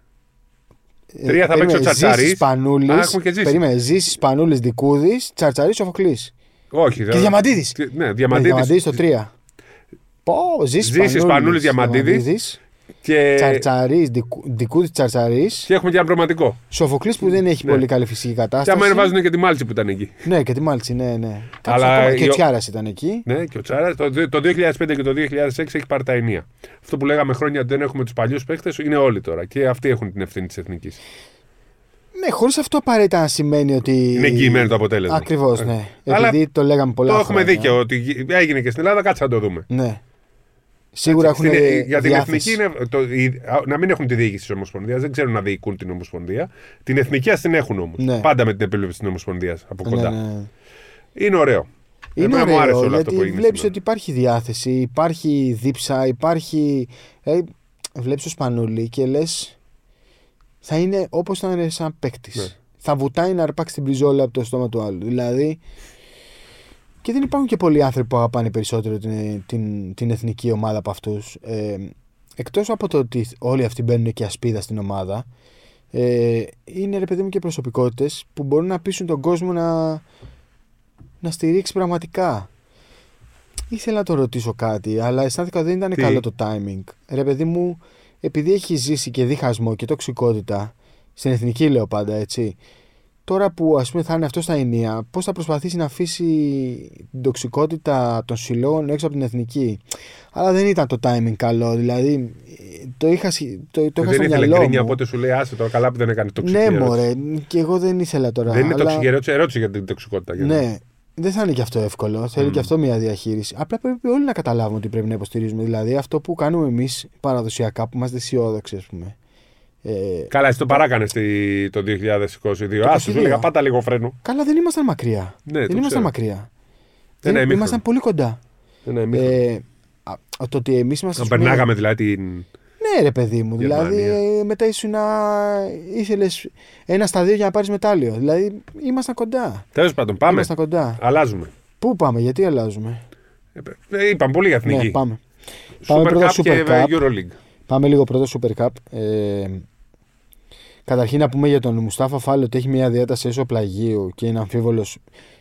Ε, τρία θα παίξει ο Τσαρτσαρής. Πανούλη. Α, έχουμε και Ζήσης. Περίμενε. Ζήση Πανούλη Δικούδης. Τσαρτσαρής Σοφοκλής. Όχι. Και Διαμαντίδης. Ναι, Διαμαντίδης Διαμαντίδης. στο 3. Πω, Ζήση Ζήσης, Πανούλης, Διαμαντίδης. Και... Τσαρτσαρής, Δικούδη Τσαρτσαρής. και έχουμε και ένα πραγματικό. Σοφοκλής που δεν έχει Ναι. πολύ καλή φυσική Και κατάσταση. άμα είναι βάζουν και τη Μάλτση που ήταν εκεί. Ναι, και τη Μάλτση, ναι, ναι. Αλλά Αλλά και η- ο Τσιάρας ήταν εκεί. Ναι, και ο Τσάρα το, το 2005 και το 2006 έχει πάρει τα ενία. Αυτό που λέγαμε χρόνια ότι δεν έχουμε τους παλιούς παίχτε είναι όλοι τώρα. Και αυτοί έχουν την ευθύνη της εθνικής. Ναι, χωρίς αυτό απαραίτητα να σημαίνει ότι. Είναι εγγυημένο το αποτέλεσμα. Ακριβώς, ναι. Αλλά Επειδή το λέγαμε πολλά Το έχουμε χρόνια. δίκαιο ότι γι- έγινε και στην Ελλάδα, κάτσε να το δούμε. Ναι. Σίγουρα έχουν Στην- για την διάθεση. εθνική είναι. Το, η- α, να μην έχουν τη διοίκηση της Ομοσπονδίας, δεν ξέρουν να διοικούν την Ομοσπονδία. Την εθνική ας την έχουν όμως. Ναι. Πάντα με την επίβλεψη της Ομοσπονδίας από Ναι, κοντά. ναι. Είναι ωραίο. Είναι Εμένα μου άρεσε ωραίο όλο αυτό γιατί που έγινε. βλέπεις σήμερα. ότι υπάρχει διάθεση, υπάρχει δίψα, υπάρχει. Ε, βλέπεις το σπανούλι και λες. Θα είναι όπως θα είναι σαν παίκτης. Ναι. Θα βουτάει να αρπάξει την πριζόλα από το στόμα του άλλου. Δηλαδή. Και δεν υπάρχουν και πολλοί άνθρωποι που αγαπάνε περισσότερο την, την, την εθνική ομάδα από αυτούς. Ε, Εκτός από το ότι όλοι αυτοί μπαίνουν και ασπίδα στην ομάδα, ε, είναι ρε παιδί μου και προσωπικότητες που μπορούν να πείσουν τον κόσμο να, να στηρίξει πραγματικά. Ήθελα να το ρωτήσω κάτι, αλλά αισθάνθηκα ότι δεν ήταν Τι; καλό το timing. Ρε παιδί μου, επειδή έχει ζήσει και διχασμό και τοξικότητα, στην εθνική λέω πάντα έτσι, τώρα που ας πούμε θα είναι αυτό στα ενία, πώς θα προσπαθήσει να αφήσει την τοξικότητα των συλλόγων έξω από την εθνική; Αλλά δεν ήταν το timing καλό, δηλαδή το είχα, σχ- το, το είχα δεν στο ήθελε μυαλό γκρίνια, μου. οπότε σου λέει άσε τώρα καλά που δεν έκανε τοξική. Ναι, ερώτηση. μωρέ, και εγώ δεν ήθελα τώρα. Δεν είναι αλλά... τοξική ερώτηση, ερώτηση για την τοξικότητα. για να- Ναι, δεν θα είναι και αυτό εύκολο. Θέλει Μμμ. και αυτό μια διαχείριση. Απλά πρέπει όλοι να καταλάβουμε ότι πρέπει να υποστηρίζουμε. Δηλαδή αυτό που κάνουμε εμείς παραδοσιακά, που είμαστε αισιόδοξοι, ας πούμε. Ε, Καλά, εσύ το παράκανες στη, το 2022. Α, σου 22. έλεγα πάτα λίγο φρένο. καλά, δεν ήμασταν μακριά. Ναι, δεν το ήμασταν ξέρω. μακριά. Ένα Δεν, ημίχρονο. ήμασταν πολύ κοντά. Ναι, ναι, μήχρονο. Ε, α, το ότι εμείς είμαστε. Να ας πούμε, περνάγαμε δηλαδή την. Ναι, ρε παιδί μου. Δηλαδή Γερμανία. ε, μετά ήσουν να. ήθελες ένα στα δύο για να πάρεις μετάλλιο. Δηλαδή ήμασταν κοντά. Τέλος πάντων, πάμε. Ήμασταν κοντά. Αλλάζουμε. Πού πάμε, γιατί αλλάζουμε; Ε, είπαμε πολύ για εθνική. Ναι, πάμε. Πάμε Super πρώτα Cup και Super Cup. Euroleague. Πάμε λίγο πρώτα Super Cup. Ε, καταρχήν να πούμε για τον Μουστάφα Φάλ ότι έχει μια διάταση έσω πλαγίου και είναι αμφίβολος.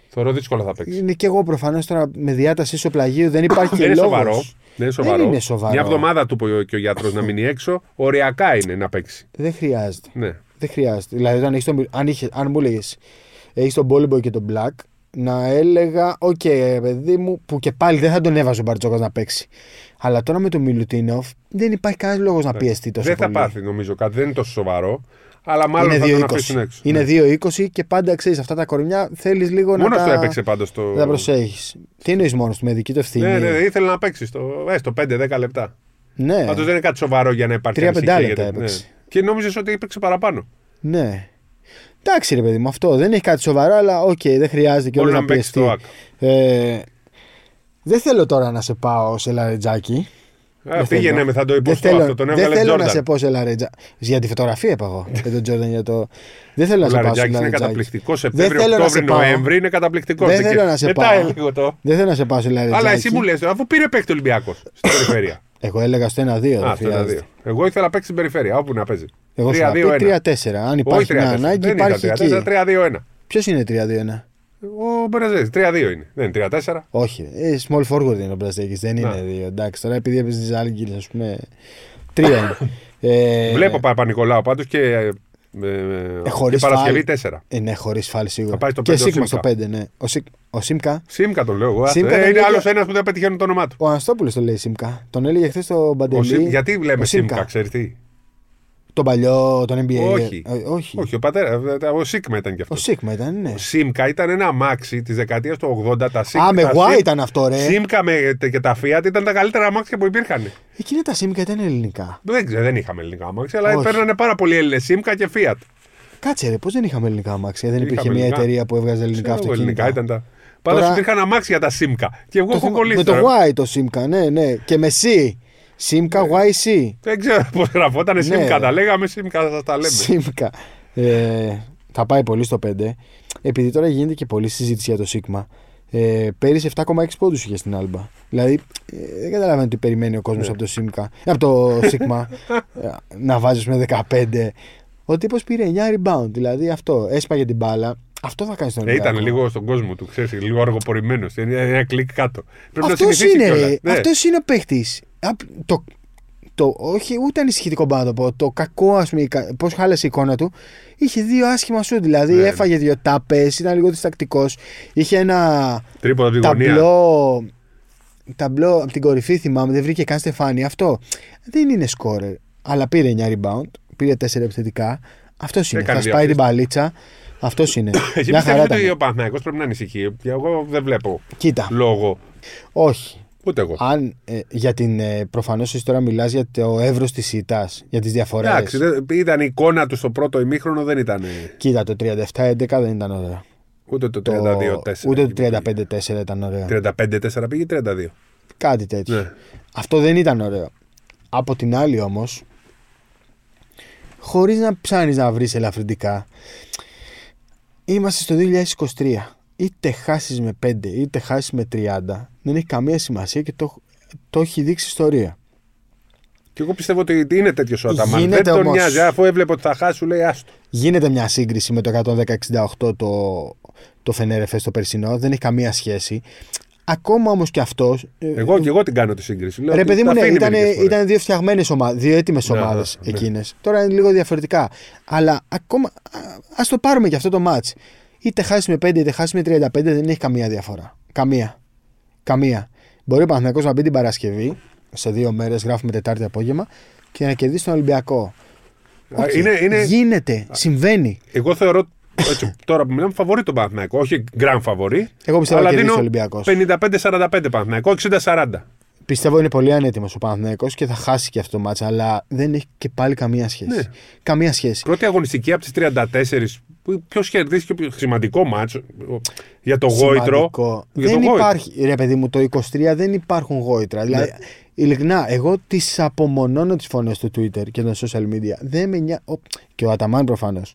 Θεωρώ δύσκολο θα παίξει. Είναι και εγώ προφανώς τώρα με διάταση έσω πλαγίου δεν υπάρχει Δεν και είναι λόγος. σοβαρό. Δεν είναι σοβαρό. είναι σοβαρό. Μια εβδομάδα του είπε και ο γιατρός να μείνει έξω. Οριακά είναι να παίξει. Δεν χρειάζεται. Ναι. Δεν χρειάζεται. Δηλαδή, όταν έχεις τον, αν, είχε, αν μου έλεγες έχεις τον Bolomboy και τον Black, να έλεγα, οκ, ρε παιδί μου, που και πάλι δεν θα τον έβαζε ο Μπαρτζόκας να παίξει. Αλλά τώρα με τον Μιλουτίνοφ δεν υπάρχει κανένας λόγος να πιεστεί τόσο Δεν θα πολύ. πάθει νομίζω κάτι, δεν είναι τόσο σοβαρό. Αλλά μάλλον θα Είναι τον αφήσουν 2-20. έξω. Είναι Ναι. 2-20 και πάντα ξέρεις αυτά τα κορμιά θέλεις λίγο Μόνος να το τα, έπαιξε πάντως το. να τα προσέχεις. Τι εννοείς μόνος του, με δική του ευθύνη; Ναι, ναι, ήθελε να παίξει στο, ε, στο 5-10 λεπτά. ναι. Πάντως δεν είναι κάτι σοβαρό για να υπάρχει Τρία ανησυχία, πεντάλεπτα γιατί- έπαιξε. Ναι. Και νόμιζες ότι έπαιξε παραπάνω. ναι. Εντάξει, ρε παιδί μου, αυτό δεν έχει κάτι σοβαρό, αλλά οκ, δεν χρειάζεται και Μπορεί όλο να να παίξει πιεστεί. το ΑΚ. Ε, δεν θέλω τώρα να σε πάω σε λαρετζάκι. Ε, Δεν πήγαινε θέλω. με, θα το Δεν υποστώ θέλω, αυτό. Τον δεν έβγαλε θέλω να Τζόρνταν. σε πω σε λαρετζάκι. Για τη φωτογραφία είπα εγώ. για τον Τζόρνταν για το. Δεν θέλω Ο να σε πάω σε Λαρετζάκης είναι λαρετζάκι. καταπληκτικός. θέλω Σεπτέμβριο, να σε Οκτώβριο, πάω. Νοέμβρη είναι καταπληκτικός. Δεν θέλω να σε Μετά πάω. λίγο το. Δεν θέλω να σε πάω σε λαρετζάκι. Αλλά εσύ μου λες, αφού πήρε παίκτη Ολυμπιακός στην περιφέρεια. Εγώ έλεγα στο 1-2. Α, δεν αυτό είναι χρειάζεται. δύο. Εγώ ήθελα να παίξει στην περιφέρεια, όπου να παίζει. Εγώ σου είχα 3-2-1. πει 3-4. Αν Όχι υπάρχει μια 3-4. ανάγκη, Δεν υπάρχει ήταν εκεί. 3-4, 3-2-1. Ποιος είναι 3-2-1. Ο Μπεραζέτη, 3-2 είναι. Δεν είναι 3-4. Όχι. Ε, small forward είναι ο Μπραζέκης. Δεν είναι Να. δύο. Εντάξει, τώρα επειδή έπαιζε τη άλλη ας πούμε. Τρία είναι. Ε, Βλέπω Παπα-Νικολάου πάντως και. ε, ε, Ε, χωρίς και Παρασκευή φάουλ. 4. Ε, ναι, χωρίς φάλ σίγουρα. Θα πάει στο και πέντε ο Σίγμα στο Σίμκα. 5, ναι. Ο, Σι... ο Σίμκα; Σίμκα τον λέω εγώ. άσε. Σίμκα Ε, τον είναι λέγε- άλλος ένας που δεν πετυχαίνουν το όνομά του. Ο Αναστόπουλος το λέει Σίμκα. Τον έλεγε χθες στο Ο Μπαντελή. Σίμ- Γιατί ο λέμε Σίμκα. Σίμκα, ξέρεις τι; Τον παλιό, τον NBA. Όχι. Ε, όχι. Όχι, ο πατέρας. ε, Ο Σίγμα ήταν κι αυτός. Ο Σίγμα ήταν, ναι. Ο Σίμκα ήταν ένα αμάξι της δεκαετίας του 80. Τα Σίμκα, Α, με τα γουά Σίμ- ήταν αυτό, ρε. Σίμκα με, και τα Fiat ήταν τα καλύτερα αμάξια που υπήρχαν. Εκείνα τα Σίμκα ήταν ελληνικά. Δεν, ξέρω, δεν είχαμε ελληνικά αμάξια, αλλά Όχι. παίρνανε πάρα πολλοί Έλληνες Σίμκα και Fiat. Κάτσε, ρε, πώς δεν είχαμε ελληνικά αμάξια. Δεν υπήρχε Είχαμε μια ελληνικά. εταιρεία που έβγαζε ελληνικά Ξέρω εγώ, αυτοκίνητα. ελληνικά ήταν τα. Πάντως Τώρα- υπήρχαν αμάξια τα Σίμκα. Και εγώ Το έχω θυμα- κολλήσει. με το τώρα. Y το Σίμκα, ναι, ναι. Και με C. Σίμκα YC. Δεν ξέρω πώς γραφόταν Ναι, Σίμκα. ρε. Τα λέγαμε Σίμκα, θα τα λέμε. Σίμκα. Ε, θα πάει πολύ στο 5. Επειδή τώρα γίνεται και πολλή συζήτηση για το Σίγμα. Ε, πέρυσι 7,6 πόντους είχε στην Άλμπα. Δηλαδή ε, δεν καταλαβαίνω τι περιμένει ο κόσμος Ναι. από το Σίμκα. Από το Σίγμα ε, να βάζεις με 15. Ο τύπος πήρε 9 rebound. Δηλαδή αυτό. Έσπαγε την μπάλα. Αυτό θα κάνεις στον Ε, ήταν Ολυμπιακό. λίγο στον κόσμο του, ξέρεις, λίγο αργοπορημένος. Είναι ένα κλικ κάτω. Πρέπει να Αυτός συνηθίσει είναι, κιόλας. ρε. Ναι. Αυτός είναι ο παίχτη. Το, το, όχι, ούτε ανησυχητικό πάνω να το πω. Το κακό, ας πούμε, πώς χάλασε η εικόνα του. Είχε δύο άσχημα σου. Δηλαδή, Ναι, ναι. έφαγε δύο τάπες, ήταν λίγο διστακτικός. Είχε ένα Τρίποδα από την γωνία. ταμπλό. Ταμπλό από την κορυφή θυμάμαι, δεν βρήκε καν στεφάνι. Αυτό δεν είναι σκόρερ. Αλλά πήρε 9 rebound, πήρε 4 επιθετικά. Αυτός είναι. Έκανε Θα δύο σπάει την assist. παλίτσα. Αυτός είναι. Εσύ Μια χαρά πιστεύετε ότι ήταν. ο Παναθηναϊκός πρέπει να ανησυχεί. Και εγώ δεν βλέπω Κοίτα, λόγο. όχι. Ούτε εγώ. Αν ε, για την. Ε, Προφανώς εσύ τώρα μιλάς για το εύρος της ήττας, για τις διαφορές. Εντάξει, δεν- ήταν η εικόνα του στο πρώτο ημίχρονο, δεν ήταν. Κοίτα, το 37-11 δεν ήταν ωραίο. Ούτε το Το, 32-4. ούτε το 35-4 ήταν ωραίο. 35-4 πήγε 32. Κάτι τέτοιο. Ναι. Αυτό δεν ήταν ωραίο. Από την άλλη όμως, χωρίς να ψάχνεις να βρεις ελαφρυντικά, είμαστε στο 2023. Είτε χάσεις με 5 είτε χάσεις με 30, δεν έχει καμία σημασία και το, το έχει δείξει ιστορία. Και εγώ πιστεύω ότι είναι τέτοιο ο Αταμάν. Δεν Γίνεται τον όμως. νοιάζει. Αφού έβλεπε ότι θα χάσει, σου λέει άστο. Γίνεται μια σύγκριση με το 110-68 το, το Φενέρεφε στο περσινό, δεν έχει καμία σχέση. Ακόμα όμως και αυτός. Εγώ και εγώ την κάνω τη σύγκριση. Λέω Ρε ότι παιδί τα μου, ναι, αφήνει ήταν, μερικές φορές. ήταν δύο φτιαγμένες ομάδε, δύο έτοιμες Ναι, ομάδες ναι, ναι. εκείνες. Τώρα είναι λίγο διαφορετικά. Αλλά ακόμα. Α το πάρουμε και αυτό το μάτ. Είτε χάσεις με 5 είτε χάσεις με 35 δεν έχει καμία διαφορά. Καμία. Καμία. Μπορεί ο Παναθηναϊκός να μπει την Παρασκευή, σε δύο μέρες, γράφουμε Τετάρτη απόγευμα, και να κερδίσει τον Ολυμπιακό. Α, Οκ. είναι- είναι- Γίνεται. Συμβαίνει. Εγώ θεωρώ έτσι, τώρα που μιλάμε φαβορί τον Παναθηναϊκό. Όχι γκραν φαβορί. Εγώ πιστεύω να αλλά κερδίσει ο δίνω Ολυμπιακός. 55-45 Παναθηναϊκό, 60-40. Πιστεύω είναι πολύ ανέτοιμος ο Παναθηναϊκός και θα χάσει και αυτό το ματς, α, αλλά δεν έχει και πάλι καμία σχέση. Ναι. Καμία σχέση. Πρώτη αγωνιστική από τις 34. Ποιος κερδίσει και πιο σημαντικό μάτσο για το γόητρο. Σημαντικό. Για δεν το γόητρο. υπάρχει, ρε παιδί μου, το 23 δεν υπάρχουν γόητρα. Δηλαδή, Ναι. ειλικρινά, εγώ τις απομονώνω τις φωνές του Twitter και των social media. Δεν με νοιάζει. Και ο Αταμάν προφανώς.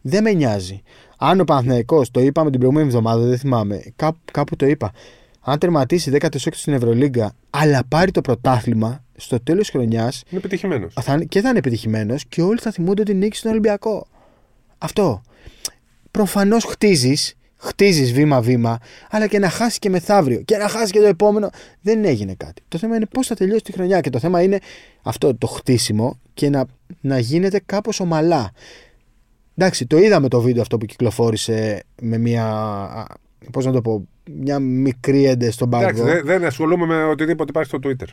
Δεν με νοιάζει. Αν ο Παναθηναϊκός, το είπαμε την προηγούμενη εβδομάδα, δεν θυμάμαι, κάπου, κάπου το είπα. Αν τερματίσει 16 στην Ευρωλίγκα, αλλά πάρει το πρωτάθλημα στο τέλος τη χρονιάς, Είναι επιτυχημένος. θα, είναι- και θα είναι επιτυχημένος και όλοι θα θυμούνται ότι νίκησε τον Ολυμπιακό. Αυτό. Προφανώς χτίζεις, χτίζεις βήμα-βήμα, αλλά και να χάσεις και μεθαύριο και να χάσεις και το επόμενο. Δεν έγινε κάτι. Το θέμα είναι πώς θα τελειώσει τη χρονιά και το θέμα είναι αυτό το χτίσιμο και να, να γίνεται κάπως ομαλά. Εντάξει, το είδαμε το βίντεο αυτό που κυκλοφόρησε με μια Πώς να το πω. Μια μικρή έντε στον Εντάξει, πάγκο. δεν, δεν ασχολούμαι με οτιδήποτε υπάρχει στο Twitter.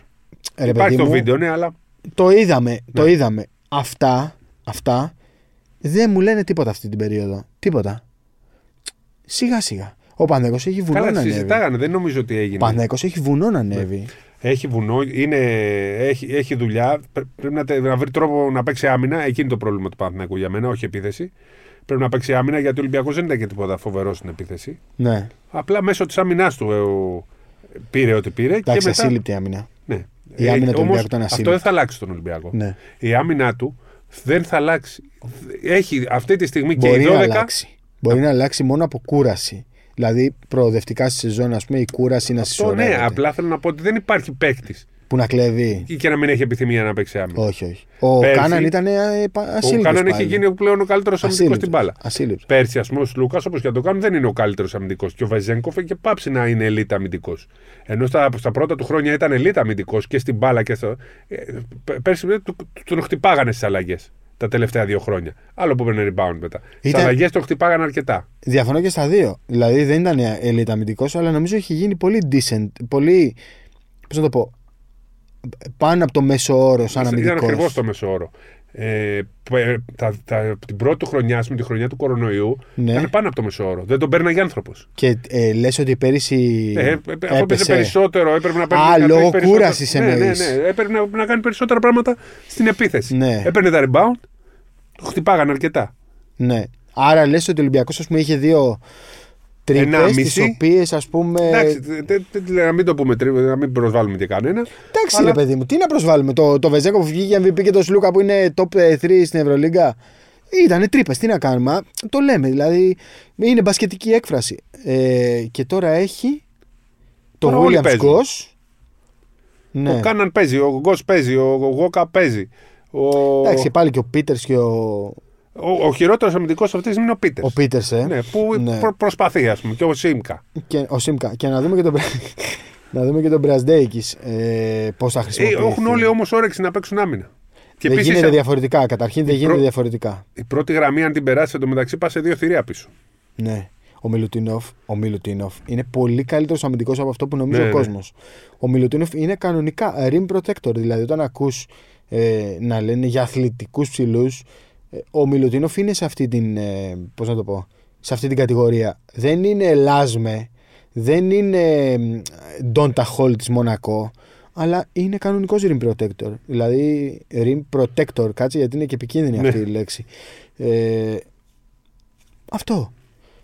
Ρε, υπάρχει παιδί το μου, βίντεο, ναι, αλλά. Το είδαμε. Το Ναι. είδαμε. Αυτά, αυτά δεν μου λένε τίποτα αυτή την περίοδο. Τίποτα. Σιγά σιγά. Ο Πανέκο έχει βουνό Καλά, να ανέβει. συζητάγανε, δεν νομίζω ότι Ο έγινε. Πανέκο έχει βουνό να ανέβει. Έχει βουνό, είναι, έχει, έχει δουλειά. Πρέ- Πρέπει να, τε- να βρει τρόπο να παίξει άμυνα. Εκεί είναι το πρόβλημα του Παναθηναϊκού για μένα, όχι επίθεση. Πρέπει να παίξει άμυνα γιατί ο Ολυμπιακός δεν ήταν και τίποτα φοβερός στην επίθεση. Ναι. Απλά μέσω της άμυνάς του ε, πήρε ό,τι πήρε. Εντάξει, και μετά, ασύλληπτη άμυνα. Ναι. Η άμυνα του όμως Ολυμπιακού ήταν Αυτό ασύλληπτη. δεν θα αλλάξει τον Ολυμπιακό. Ναι. Η άμυνά του δεν θα αλλάξει. Έχει αυτή τη στιγμή και Μπορεί οι να 12. αλλάξει. Μπορεί να αλλάξει μόνο από κούραση. Δηλαδή προοδευτικά στη σεζόν, ας πούμε, η κούραση να Αυτό συσσωρεύεται. ναι, απλά θέλω να πω ότι δεν υπάρχει παίκτης Που να κλέβει. ή και να μην έχει επιθυμία να παίξει άμυνα. Όχι, όχι. Ο Πέρσι, Κάναν ήταν ε, Ο ασύλληπτος. Κάναν έχει γίνει πλέον ο καλύτερος αμυντικός στην μπάλα. Ασύλληπτος. Πέρσι, ας πούμε, ο Λούκας, όπως και να το κάνουν, δεν είναι ο καλύτερος αμυντικός. Και ο Βεζέγκοφ έχει και πάψει να είναι ελίτ αμυντικός. Ενώ στα, στα πρώτα του χρόνια ήταν ελίτ αμυντικός και στην μπάλα και στο. ε, π- Πέρσι ε, του- του- τον χτυπάγανε στις αλλαγές τα τελευταία δύο χρόνια. Άλλο που έπαιρνε rebound μετά. Στις Ήταν- αλλαγές τον χτυπάγανε αρκετά. Διαφωνώ και στα δύο. Δηλαδή δεν ήταν elite αμυντικός, αλλά νομίζω έχει γίνει πολύ decent. Πολύ. Πώς να το πω. Πάνω από το μέσο όρο σαν Ήταν αμυντικός. ακριβώς το μέσο όρο. Ε, που, ε, τα, τα, την πρώτη του χρονιά, ας πούμε, τη χρονιά του κορονοϊού, Ναι. ήταν πάνω από το μέσο όρο. Δεν τον παίρναγε άνθρωπος. Και ε, λες ότι πέρυσι. Ε, ε, αφού έπαιζε περισσότερο, έπρεπε να παίρνει. Α, να τρέχει λόγω περισσότερο. κούρασης ναι, ναι, εννοείς. ναι, έπρεπε να, να κάνει περισσότερα πράγματα στην επίθεση. Ναι. Έπαιρνε τα rebound, το χτυπάγανε αρκετά. Ναι. Άρα λες ότι ο Ολυμπιακός είχε δύο τρύπες, Ενάμιση. τι οποίες ας πούμε. Εντάξει, τε- τε- τε- να μην το πούμε, τρί- να μην προσβάλλουμε και κανένα. Εντάξει, αλλά- ρε παιδί μου, τι να προσβάλλουμε. Το, το Βεζέκο που βγήκε MVP και το Σλούκα που είναι top 3 στην Ευρωλίγκα. Ήτανε τρύπες, τι να κάνουμε. α, Το λέμε, δηλαδή είναι μπασκετική έκφραση. Ε, και τώρα έχει το Τώρα όλοι Williams παίζουν. Goss. Ναι. Ο Κάναν παίζει, ο Γκος παίζει, ο Γόκα παίζει. Ο, Εντάξει, πάλι και ο Πίτερς και ο, ο, ο χειρότερος αμυντικός αυτής της στιγμή είναι ο Πίτερς. ο Πίτερς, ε. Ναι, που Ναι. προ- προσπαθεί, ας πούμε, και ο Σίμκα. Και, ο Σίμκα. Και να δούμε και τον, Μπρα- να δούμε και τον Μπρασδέικης ε, πώς θα Ε, χρησιμοποιηθεί. έχουν όλοι όμως όρεξη να παίξουν άμυνα. Και δεν επίσης, γίνεται διαφορετικά. Καταρχήν δεν γίνεται προ- διαφορετικά. η πρώτη γραμμή, αν την περάσει εντωμεταξύ, πας σε δύο θηρία πίσω. Ναι. Ο Μιλουτίνοφ, ο Μιλουτίνοφ είναι πολύ καλύτερος αμυντικός από αυτό που νομίζει Ναι, ο ναι. κόσμος. Ο Μιλουτίνοφ είναι κανονικά rim protector. Δηλαδή, όταν ακούς ε, να λένε για αθλητικούς ψηλούς, ε, ο Μιλουτίνοφ είναι σε αυτή την. Ε, πώς να το πω, σε αυτή την κατηγορία. Δεν είναι Λάσμε, δεν είναι Ντόντα Χολ της Μονακό, αλλά είναι κανονικός rim protector. Δηλαδή, rim protector, κάτσε γιατί είναι και επικίνδυνη Ναι. αυτή η λέξη. Ε, αυτό.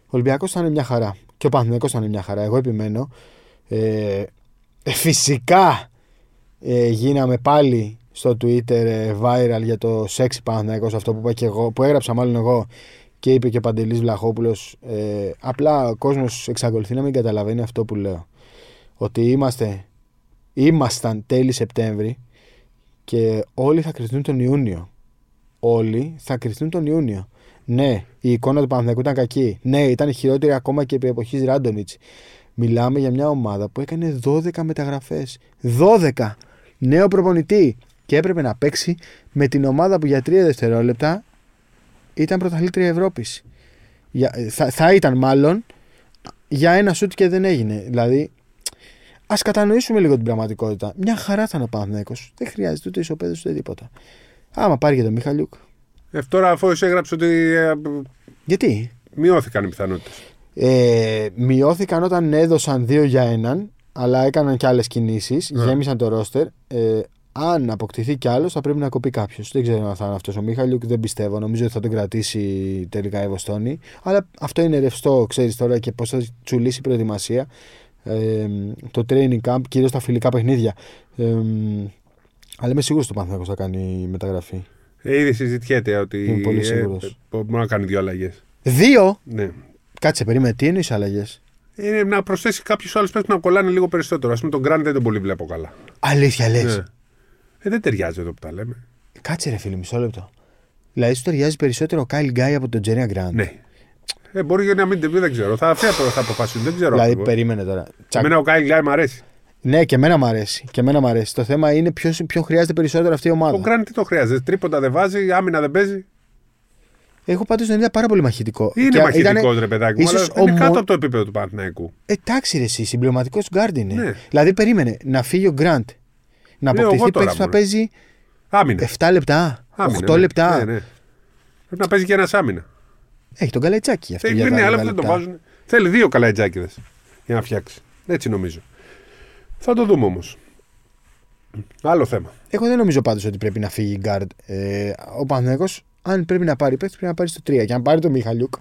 Ο Ολυμπιακός θα είναι μια χαρά. Και ο Παναθηναϊκός θα είναι μια χαρά. Εγώ επιμένω. Ε, ε, φυσικά ε, γίναμε πάλι στο Twitter ε, viral για το sexy Παναθηναϊκός αυτό που, είπα και εγώ, που έγραψα μάλλον εγώ και είπε και ο Παντελής Βλαχόπουλος ε, απλά ο κόσμος εξακολουθεί να μην καταλαβαίνει αυτό που λέω ότι είμαστε ήμασταν τέλη Σεπτέμβρη και όλοι θα κρυφτούν τον Ιούνιο όλοι θα κρυφτούν τον Ιούνιο ναι, η εικόνα του Παναθηναϊκού ήταν κακή. Ναι, ήταν χειρότερη ακόμα και επί εποχής Ράντονιτς. Μιλάμε για μια ομάδα που έκανε 12 μεταγραφές. 12! Νέο προπονητή. Και έπρεπε να παίξει με την ομάδα που για 3 δευτερόλεπτα ήταν πρωταθλήτρια Ευρώπης. Θα, θα ήταν μάλλον για ένα σουτ και δεν έγινε. Δηλαδή, ας κατανοήσουμε λίγο την πραγματικότητα. Μια χαρά θα είναι ο Παναθηναϊκός. Δεν χρειάζεται ούτε ισοπαίδες ούτε τίποτα. Άμα πάρει και τον Μιχαλιούκ. Ε, τώρα, αφού εσύ έγραψε ότι ε, Γιατί; μειώθηκαν οι πιθανότητες. Ε, μειώθηκαν όταν έδωσαν δύο για έναν, αλλά έκαναν και άλλες κινήσεις. Ναι. Γέμισαν το ρόστερ. Ε, αν αποκτηθεί κι άλλος, θα πρέπει να κοπεί κάποιος. Δεν ξέρω αν θα είναι αυτός ο Μίχαλιουκ, δεν πιστεύω. Νομίζω ότι θα τον κρατήσει τελικά η Βοστόνη. Αλλά αυτό είναι ρευστό, ξέρεις τώρα και πώς θα τσουλήσει η προετοιμασία. Ε, το training camp, κυρίως τα φιλικά παιχνίδια. Ε, αλλά είμαι σίγουρος ότι το Παναθηναϊκός θα κάνει μεταγραφή. Ε, ήδη συζητιέται ότι. Είμαι πολύ ε, σίγουρος. ε, μπορεί να κάνει δύο αλλαγές. Δύο! Ναι. Κάτσε, περίμενε, τι εννοείς αλλαγές; Είναι να προσθέσει κάποιους άλλους παίκτες να κολλάνε λίγο περισσότερο. Α πούμε τον Γκραντ δεν τον πολύ βλέπω καλά. Αλήθεια λες; Ναι. Ε, δεν ταιριάζει εδώ που τα λέμε. Κάτσε ρε φίλε, μισό λεπτό. Δηλαδή σου ταιριάζει περισσότερο ο Κάιλ Γκάι από τον Τζέρια Γκραντ. Ναι. Ε, μπορεί και να μην ανέβει, δεν ξέρω. Θα, αυτοί θα, θα αποφασίσουν, δεν ξέρω. Δηλαδή ακριβώς. περίμενε τώρα. Τσακ. Εμένα ο Κάιλ Γκάι μ' αρέσει. Ναι, και εμένα μου αρέσει. Και εμένα μου αρέσει. Το θέμα είναι ποιος, ποιον χρειάζεται περισσότερο αυτή η ομάδα. Ο Γκραντ τι το χρειάζεται; Τρίποντα δεν βάζει, άμυνα δεν παίζει. Εγώ πάντως τον είδα πάρα πολύ μαχητικό. Είναι Και μαχητικός ήτανε- ρε παιδάκι μου, ίσως αλλά είναι ο κάτω μο- από το επίπεδο του Παναθηναϊκού. Εντάξει, ρε, εσύ, συμπληρωματικός γκαρντ είναι. Ναι. Δηλαδή, περίμενε να φύγει ο Γκραντ. Να Λέω εγώ αποκτηθεί τώρα παίκτης που θα μόνο. παίζει Άμυνα. 7 λεπτά, 8 Άμυνα, ναι. λεπτά. Ναι, ναι. Πρέπει να παίζει και ένας άμυνα. Έχει τον Καλαϊτζάκη αυτό. Θέλει, για ναι, τα αλλά λίγα δεν το λεπτά. βάζουν. Θέλει δύο Καλαϊτζάκηδες για να φτιάξει. Έτσι νομίζω. Θα το δούμε όμως. Άλλο θέμα. Εγώ δεν νομίζω πάντως ότι πρέπει να φύγει γκαρντ. Ε, ο Παναθηναϊκός, αν πρέπει να πάρει παίκτης, πρέπει να πάρει στο 3. Και αν πάρει το Μιχαΐλιουκ,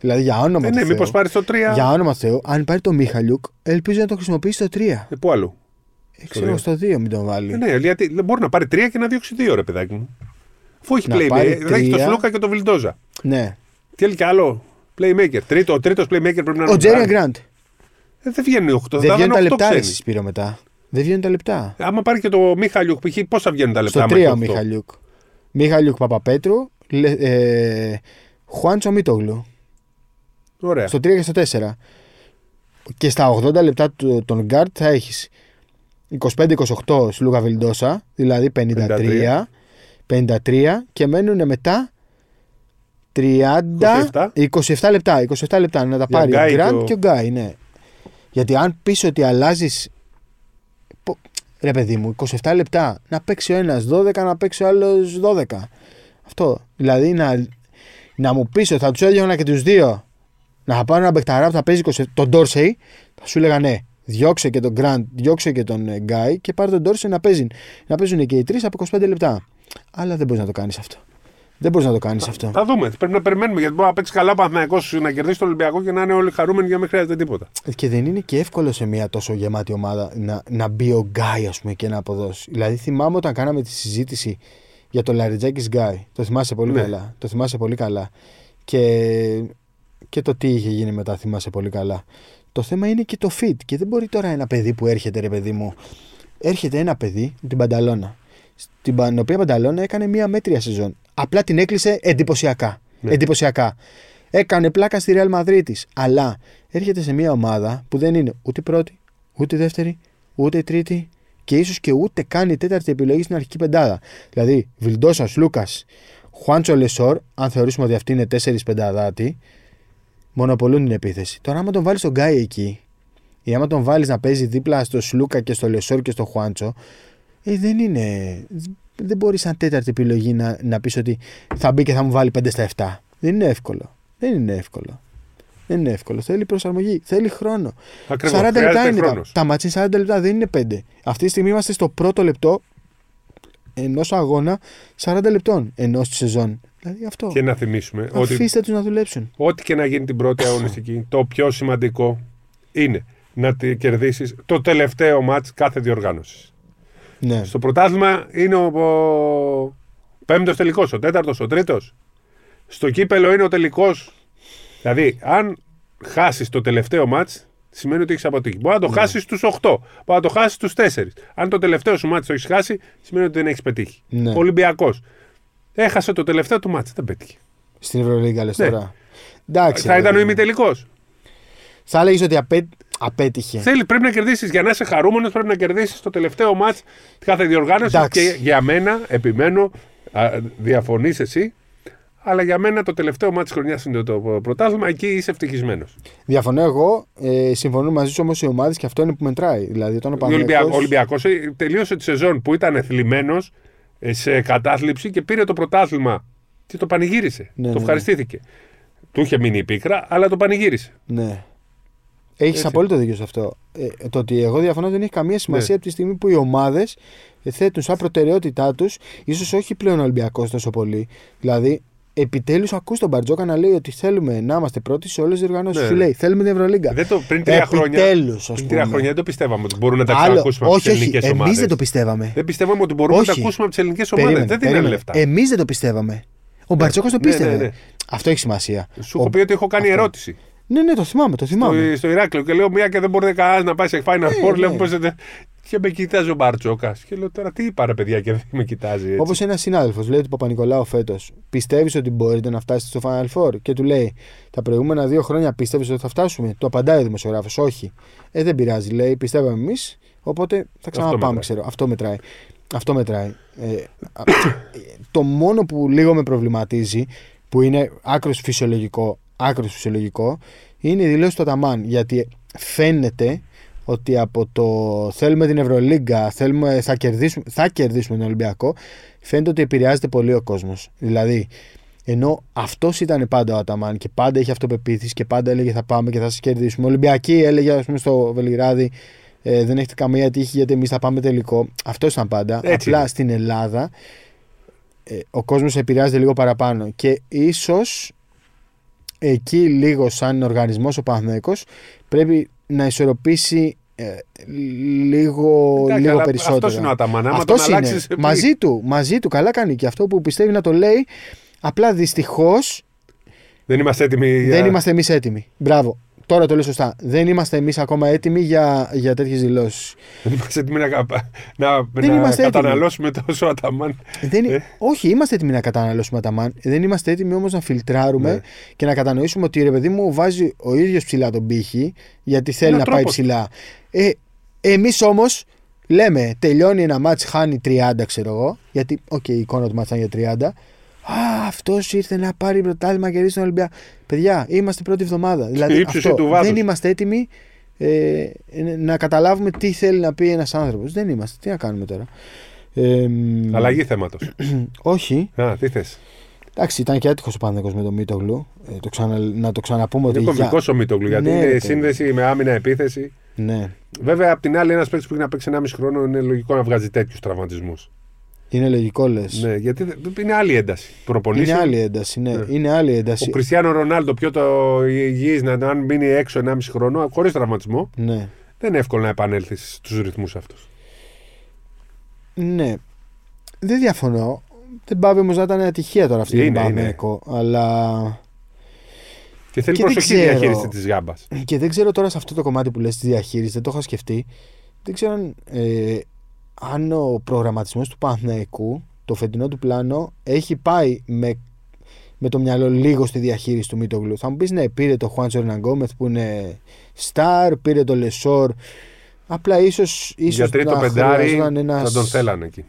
δηλαδή για όνομα Ε, του ναι, Θεού, μήπως πάρει το 3. για όνομα του Θεού, αν πάρει το Μιχαΐλιουκ, ελπίζω να το χρησιμοποιήσει στο 3. Ε, πού αλλού. Ε, ξέρω, δύο. στο 2 μην τον βάλει. Ε, ναι, γιατί μπορεί να πάρει 3 και να διώξει 2 ρε παιδάκι μου. Αφού έχει Να playmaker, πάρει δεν έχει το τρία. Σλούκα και το Βιλντόζα. Ναι. Τι θέλει κι άλλο. Playmaker. Τρίτο, ο τρίτος playmaker πρέπει να είναι Ο Τζέρι Γκραντ. Γκραντ. Ε, δεν βγαίνουν 8. Δεν βγαίνουν τα λεπτά, ξένοι. εσύ Σπύρο μετά. Δεν βγαίνουν τα λεπτά. Άμα πάρει και το Μίχαλιουκ, π.χ. πόσα βγαίνουν τα λεπτά. Στο άμα 3 έχει ο οκτώ; Μιχαλιούκ. Μιχαλιούκ Παπαπέτρου, λε, ε, Χουάντσο Μίτογλου. Ωραία. Στο 3 και στο 4. Και στα 80 λεπτά του- των γκαρντ θα έχεις 25-28 Σλούκα Βιλντόζα, δηλαδή 53, 53 και μένουν μετά 30, 27. 27 λεπτά. 27 λεπτά να τα Για πάρει ο Γκάι Γκραντ και ο- και ο Γκάι, ναι. Γιατί αν πεις ότι αλλάζεις. Ρε παιδί μου, 27 λεπτά να παίξει ο ένας 12, να παίξει ο άλλος 12. Αυτό. Δηλαδή να, να μου πεις ότι θα τους έδιωνα και τους δύο να πάρω ένα μπεκταρά που θα παίζει 27, τον Ντόρσεϊ, θα σου έλεγα ναι. Διώξε και τον Γκραντ, διώξε και τον ε, Γκάι και πάρε τον Ντόρσεϊ να, παίζει, να παίζουν και οι τρεις από 25 λεπτά. Αλλά δεν μπορείς να το κάνεις αυτό. Δεν μπορείς να το κάνεις αυτό. Θα δούμε. Πρέπει να περιμένουμε γιατί μπορεί να παίξει καλά ο Παναθηναϊκός να κερδίσει τον Ολυμπιακό και να είναι όλοι χαρούμενοι για να μην χρειάζεται τίποτα. Και δεν είναι και εύκολο σε μια τόσο γεμάτη ομάδα να, να μπει ο Γκάι, ας πούμε, και να αποδώσει. Δηλαδή, θυμάμαι όταν κάναμε τη συζήτηση για το Λαριτζάκης Γκάι. Το θυμάσαι πολύ Ναι. καλά. Το θυμάσαι πολύ καλά. Και, και το τι είχε γίνει μετά, θυμάσαι πολύ καλά. Το θέμα είναι και το fit. Και δεν μπορεί τώρα ένα παιδί που έρχεται, ρε παιδί μου. Έρχεται ένα παιδί, την Πανταλώνα. Στην πα- οποία Πανταλώνα έκανε μια μέτρια σεζόν. Απλά την έκλεισε εντυπωσιακά. Ναι. Εντυπωσιακά. Έκανε πλάκα στη Real Madrid της. Αλλά έρχεται σε μια ομάδα που δεν είναι ούτε πρώτη, ούτε δεύτερη, ούτε τρίτη και ίσως και ούτε καν η τέταρτη επιλογή στην αρχική πεντάδα. Δηλαδή, Βιλντόζα, Σλούκας, Χουάντσο Λεσόρ, αν θεωρήσουμε ότι αυτή είναι τέσσερις πενταδάτοι, μονοπωλούν την επίθεση. Τώρα, άμα τον βάλεις τον Γκάι εκεί, ή άμα τον βάλεις να παίζει δίπλα στο Σλούκα και στο Λεσόρ και στο Χουάντσο, ε, δεν είναι. Δεν μπορείς σαν τέταρτη επιλογή να, να πεις ότι θα μπει και θα μου βάλει 5 στα 7. Δεν είναι εύκολο. Δεν είναι εύκολο. Δεν είναι εύκολο. Θέλει προσαρμογή. Θέλει χρόνο. Ακριβώς. 40 λεπτά Χρειάζεται είναι. Τα, χρόνος. τα μάτια είναι 40 λεπτά, δεν είναι 5. Αυτή τη στιγμή είμαστε στο πρώτο λεπτό ενός αγώνα 40 λεπτών ενός της σεζόν. Δηλαδή αυτό. Και να θυμίσουμε ότι Αφήστε τους να δουλέψουν. ό,τι και να γίνει την πρώτη αγωνιστική, το πιο σημαντικό είναι να τη κερδίσεις το τελευταίο μάτς κάθε διοργάνωσης. Ναι. Στο πρωτάθλημα είναι ο, ο πέμπτος τελικός, ο τέταρτος, ο τρίτος. Στο κύπελο είναι ο τελικός. Δηλαδή, αν χάσεις το τελευταίο μάτς, σημαίνει ότι έχεις αποτύχει. Μπορεί να το χάσεις στους 8, μπορεί να το χάσεις στους 4. Αν το τελευταίο σου μάτ το έχεις χάσει, σημαίνει ότι δεν έχεις πετύχει. Ναι. Ο Ολυμπιακός. Έχασε το τελευταίο του μάτ, δεν πέτυχε. Στην Ευρωλίγκα λες Ναι. τώρα. Εντάξει. Θα ρε ήταν ο παιδί μου. ημιτελικός. Θα έλεγε ότι απέ... απέτυχε. Θέλει, πρέπει να κερδίσεις. Για να είσαι χαρούμενος, πρέπει να κερδίσεις το τελευταίο μάτς κάθε διοργάνωση. Εντάξει. Και για μένα, επιμένω, διαφωνείς εσύ, αλλά για μένα το τελευταίο μάτ της χρονιάς είναι το πρωτάθλημα. Εκεί είσαι ευτυχισμένος. Διαφωνώ εγώ. Ε, συμφωνούν μαζί σου όμως οι ομάδες και αυτό είναι που μετράει. Δηλαδή, όταν ο Ο Ολυμπιακός Παναγιακός... τελείωσε τη σεζόν που ήταν θλιμμένο σε κατάθλιψη και πήρε το πρωτάθλημα και το πανηγύρισε. Ναι, το ναι, ευχαριστήθηκε. Του είχε μείνει η πίκρα, αλλά το πανηγύρισε. Ναι. Έχεις Έτσι. απόλυτο δίκιο σε αυτό. Ε, το ότι εγώ διαφωνώ δεν έχει καμία σημασία Ναι. από τη στιγμή που οι ομάδες θέτουν σαν προτεραιότητά τους, ίσως όχι πλέον ο Ολυμπιακός τόσο πολύ. Δηλαδή, επιτέλους ακούς τον Μπαρτζόκα να λέει ότι θέλουμε να είμαστε πρώτοι σε όλες τις διοργανώσεις. Ναι, Σου ναι. λέει, θέλουμε την Ευρωλίγκα. Δεν το, πριν τρία χρόνια, Επιτέλους, ας πριν τρία πούμε. χρόνια δεν το πιστεύαμε ότι μπορούν να τα Άλλο, ξανακούσουμε από τις όχι, όχι, ελληνικές εμείς ομάδες. δεν το πιστεύαμε. Δεν πιστεύαμε ότι μπορούμε να τα Όχι. ακούσουμε από τις ελληνικές ομάδες. Περίμενε, Δεν δίνανε περίμενε. λεφτά. Εμείς δεν το πιστεύαμε. Ο Μπαρτζόκας το ναι, πίστευε. ναι, ναι. Αυτό έχει σημασία. Σου Ο- έχω πει ότι έχω κάνει αυτό. ερώτηση Ναι, ναι, το θυμάμαι. Το θυμάμαι. στο, στο Ηράκλειο και λέω μια και δεν μπορεί κανένας να πάει σε Final Four. ναι. Λέω πώς δεν- Και με κοιτάζει ο Μπαρτζόκα. Και λέω τώρα τι είπα ρε παιδιά και δεν με κοιτάζει έτσι. Όπως ένας συνάδελφος λέει του Παπα-Νικολάου φέτος, πιστεύεις ότι μπορείτε να φτάσετε στο Final Four; Και του λέει τα προηγούμενα δύο χρόνια πίστευε ότι θα φτάσουμε; Του απαντάει ο δημοσιογράφος, Όχι. Ε, δεν πειράζει, λέει, πιστεύαμε εμείς, οπότε θα ξαναπάμε, μετράει. ξέρω. Αυτό μετράει. Αυτό μετράει. Ε, α- το μόνο που λίγο με προβληματίζει που είναι άκρος φυσιολογικό, άκρος φυσιολογικό είναι η δηλώση του Αταμάν. Γιατί φαίνεται ότι από το θέλουμε την Ευρωλίγκα, θέλουμε, θα, κερδίσουμε, θα κερδίσουμε τον Ολυμπιακό, φαίνεται ότι επηρεάζεται πολύ ο κόσμος. Δηλαδή, ενώ αυτός ήταν πάντα ο Αταμάν και πάντα είχε αυτοπεποίθηση και πάντα έλεγε θα πάμε και θα σας κερδίσουμε. Ο Ολυμπιακή έλεγε, ας πούμε, στο Βελιγράδι, ε, δεν έχετε καμία τύχη γιατί εμείς θα πάμε τελικό. Αυτός ήταν πάντα. Έτσι Απλά είναι. στην Ελλάδα ε, ο κόσμος επηρεάζεται λίγο παραπάνω. Και ίσως εκεί λίγο σαν οργανισμός ο Παναθηναϊκός πρέπει να ισορροπήσει ε, λίγο, Εντάξει, λίγο αλλά περισσότερο. αυτός είναι ο Αταμάν. Άμα Αυτός τον είναι. αλλάξεις, πει- Μαζί του, μαζί του. Καλά κάνει και αυτό που πιστεύει να το λέει. Απλά δυστυχώς Δεν είμαστε έτοιμοι. για- δεν είμαστε εμείς έτοιμοι. Μπράβο. Τώρα το λέω σωστά. Δεν είμαστε εμείς ακόμα έτοιμοι για, για τέτοιες δηλώσεις. Δεν είμαστε έτοιμοι να, να, Δεν να είμαστε έτοιμοι. καταναλώσουμε τόσο αταμάν. Δεν, Ε. Όχι, είμαστε έτοιμοι να καταναλώσουμε τα πάντα. Δεν είμαστε έτοιμοι όμως να φιλτράρουμε Ναι. και να κατανοήσουμε ότι ρε παιδί μου βάζει ο ίδιος ψηλά τον πύχη γιατί θέλει Είναι να ο πάει τρόπος. ψηλά. Ε, Εμείς όμως λέμε τελειώνει ένα ματς χάνει 30 ξέρω εγώ γιατί οκ η εικόνα του ματς ήταν για 30 Α, αυτός ήρθε να πάρει πρωτάθλημα και κερδίσει τον Ολυμπιακό. Παιδιά, είμαστε πρώτη εβδομάδα. Δηλαδή, ύψωση αυτό, του βάθους. δεν είμαστε έτοιμοι ε, να καταλάβουμε τι θέλει να πει ένας άνθρωπος. Δεν είμαστε. Τι να κάνουμε τώρα. Ε, μ, Αλλαγή θέματος. όχι. Α, τι θες; Εντάξει, ήταν και έτυχο ο Παναθηναϊκός με τον Μίτογλου. Ε, το ξανα, να το ξαναπούμε Είναι ότι. για- κομβικός ο Μίτογλου γιατί Ναι, ρε είναι παιδί. σύνδεση με άμυνα επίθεση. Ναι, Βέβαια, απ' την άλλη, ένας παίκτης που έχει να παίξει 1,5 χρόνο είναι λογικό να βγάζει τέτοιους τραυματισμούς. Είναι λογικό λες. Ναι, γιατί δεν- είναι άλλη ένταση. Είναι Προπονήσεων. άλλη ένταση. Ναι. Ναι. Είναι άλλη Ο ένταση. Κριστιανό Ρονάλντο, πιο το υγιής, να αν μείνει έξω 1,5 χρόνο, χωρίς τραυματισμό, Ναι. δεν είναι εύκολο να επανέλθει στους ρυθμούς αυτούς. ναι. Δεν διαφωνώ. Δεν πάει όμως να ήταν ατυχία τώρα αυτή Είναι, την είναι. Παναθηναϊκό. Αλλά. Και θέλει Και δεν προσοχή ξέρω. διαχείριση της γάμπας. Και δεν ξέρω τώρα σε αυτό το κομμάτι που λες τη διαχείριση, δεν το είχα σκεφτεί. Δεν ξέρω αν, ε, αν ο προγραμματισμός του Παναθηναϊκού, το φετινό του πλάνο, έχει πάει με, με το μυαλό λίγο στη διαχείριση του Μίτογλου. Θα μου πεις ναι, πήρε το Χουάντσο Ερναγκόμεθ που είναι star, πήρε το Λεσόρ. Απλά ίσως, ίσως Για τρίτο να πεντάρι χρειαζόταν ένας... θα τον θέλανε εκεί.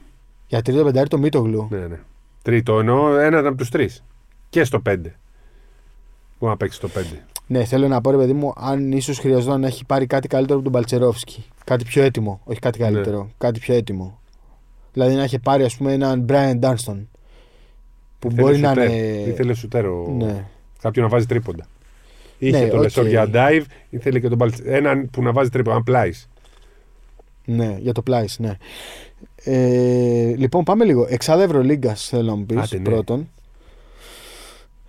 Για τρίτο πεντάρι το Μίτογλου. Ναι, ναι. Τρίτο εννοώ έναν από τους τρεις. Και στο 5. Πού να παίξει το 5. Ναι, θέλω να πω ρε παιδί μου, αν ίσως χρειαζόταν να έχει πάρει κάτι καλύτερο από τον Παλτσερόφσκι. Κάτι πιο έτοιμο. Όχι κάτι καλύτερο. Κάτι πιο έτοιμο. Δηλαδή να έχει πάρει, ας πούμε, έναν Brian Dunston. Που μπορεί να είναι. Ήθελε σουτέρο. Ναι. Κάποιον να βάζει τρίποντα. Είχε Ναι, το οκ. Λεσόρ για dive, ήθελε και τον Παλτ... έναν που να βάζει τρίποντα. Αν play. ναι, για το play, ναι. Ε, λοιπόν, πάμε λίγο. Εξάδα Ευρωλίγκας θέλω να μου πεις Άντε, ναι. πρώτον.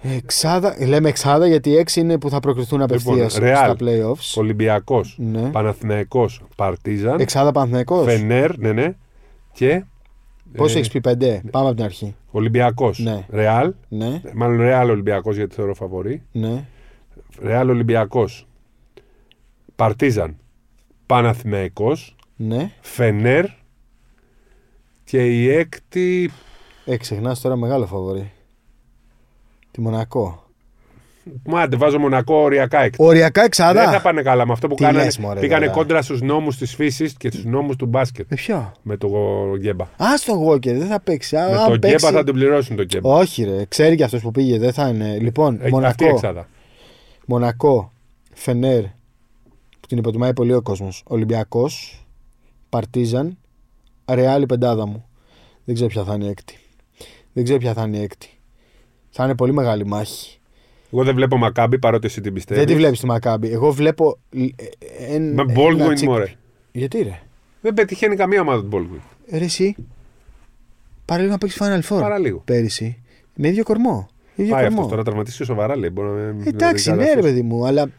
Εξάδα, λέμε εξάδα γιατί οι έξι είναι που θα προκριθούν απευθείας Λοιπόν, στα Real. playoffs. Ολυμπιακός, Ναι. Παναθηναϊκός, Παρτίζαν, Εξάδα Παναθηναϊκός. Φενέρ, ναι, ναι. Και. Πόσο ε, έχεις πει, πέντε; Πάμε από την αρχή. Ολυμπιακός. Ναι. Ρεάλ. Ναι, Μάλλον Ρεάλ Ολυμπιακός γιατί θεωρώ φαβορή. ναι. Ρεάλ Ολυμπιακός. Παρτίζαν. Παναθηναϊκός, ναι. Φενέρ. Και η έκτη. Ε, ξεχνάς τώρα μεγάλο φαβορή. Τη Μονακό. Μάτε, βάζω μονακό οριακά έκτη. Οριακά εξάδα. Δεν θα πάνε καλά με αυτό που Τι κάνανε. λες, μωρέ, πήγανε τώρα. κόντρα στους νόμους της φύσης και στους νόμους του μπάσκετ. Με ποιο; Με το Γκέμπα. Α το Walker, δεν θα παίξει. Α, Με αν το παίξει... Γκέμπα θα τον πληρώσουν το Γκέμπα. Όχι, ρε. Ξέρει και αυτός που πήγε. Δεν θα είναι. Λοιπόν, Έχει αυτή η Μονακό. εξάδα. Μονακό. Φενέρ. Που την υποτιμάει πολύ ο κόσμος. Ολυμπιακός. Παρτίζαν. Ρεάλ η πεντάδα μου. Δεν ξέρω ποια θα είναι η έκτη. Δεν ξέρω ποια θα είναι η έκτη. Θα είναι πολύ μεγάλη μάχη. Εγώ δεν βλέπω Μακάμπι παρότι εσύ την πιστεύεις. Δεν τη βλέπεις τη Μακάμπη. Εγώ βλέπω. ε, ε, εν- Με ένα Baldwin τσικ- μωρέ. Γιατί ρε; Δεν πετυχαίνει καμία ομάδα του Baldwin. Ρε εσύ. Παραλίγο να παίξεις Final Four. Παραλίγο. Πέρυσι. Με ίδιο κορμό. Ίδιο Πάει κορμό. αυτός τώρα τραυματίστηκε σοβαρά λέει. Μπορεί να μην- Εντάξει, να ναι, μην ρε παιδί μου, αλλά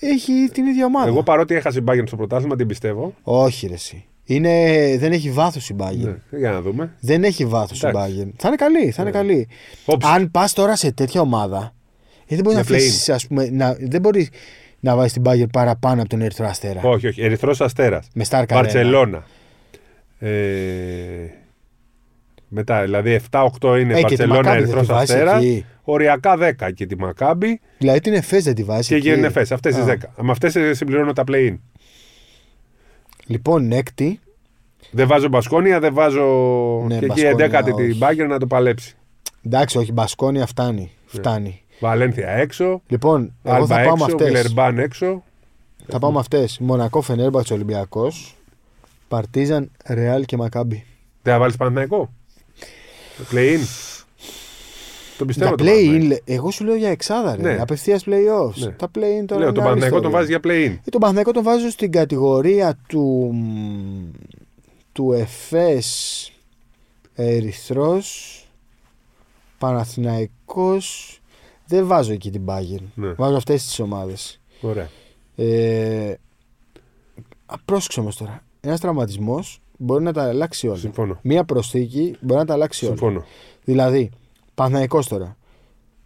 έχει την ίδια ομάδα. Εγώ παρότι έχασε η Bayern στο πρωτάθλημα την πιστεύω. Όχι, ρε εσύ. Είναι... Δεν έχει βάθος η Bayern. Ναι, για να δούμε. Δεν έχει βάθος η Εντάξει. Bayern. Θα είναι καλή, θα είναι Ναι. καλή. Όψη. Αν πας τώρα σε τέτοια ομάδα, ε, δεν μπορείς να Για play-in. αφήσει, ας πούμε, να, δεν μπορείς να βάζεις την Bayern παραπάνω από τον Ερυθρό Αστέρα. Όχι, όχι. Ερυθρός Αστέρας. Με Star Carena. Βαρσελόνα. Ε, μετά, δηλαδή 7-8 είναι Ε, και τη Βαρσελόνα, Μακάμπι δεν Ερυθρός τη βάζεις Αστέρα. εκεί. Οριακά 10 και τη Μακάμπι Δηλαδή την Εφές δεν τη βάζεις. και εκεί. γίνουν Εφές. Αυτές τις Α. 10. Με αυτές συμπληρώνω τα play-in. Λοιπόν, έκτη. Δεν βάζω Μπασκόνια, δεν βάζω. Ναι, και εκεί Μπασκόνια, 11η την όχι. Μπάγκερ να το παλέψει. Εντάξει, όχι, Μπασκόνια φτάνει. Φτάνει. Βαλένθια έξω. Λοιπόν, εγώ Άλμπα θα πάω με έξω. αυτές. Βιλερμπάν έξω. Θα πάω με αυτές. Μονακό, Φενέρμπαξ, Ολυμπιακός. Παρτίζαν, Ρεάλ και Μακάμπι. Δεν θα βάλεις Παναθηναϊκό; Το play-in. Το πιστεύω. Τα το play-in, Παναθηναϊκό. λέ- εγώ σου λέω για εξάδα, ρε. Ναι. Απευθείας play-offs. Ναι. Τα play-in τώρα. Λέω, είναι τον άλλη Παναθηναϊκό τον ιστορία. βάζει για play-in. Ε, τον Παναθηναϊκό τον βάζω στην κατηγορία του, του Εφές Ερυθρός Παναθηναϊκός δεν βάζω εκεί την Bayern Ναι. βάζω αυτές τις ομάδες Ωραία. ε, α, πρόσεξε όμως τώρα ένας τραυματισμός μπορεί να τα αλλάξει όλα Συμφωνώ. μία προσθήκη μπορεί να τα αλλάξει όλα Συμφωνώ. δηλαδή Παναθηναϊκός τώρα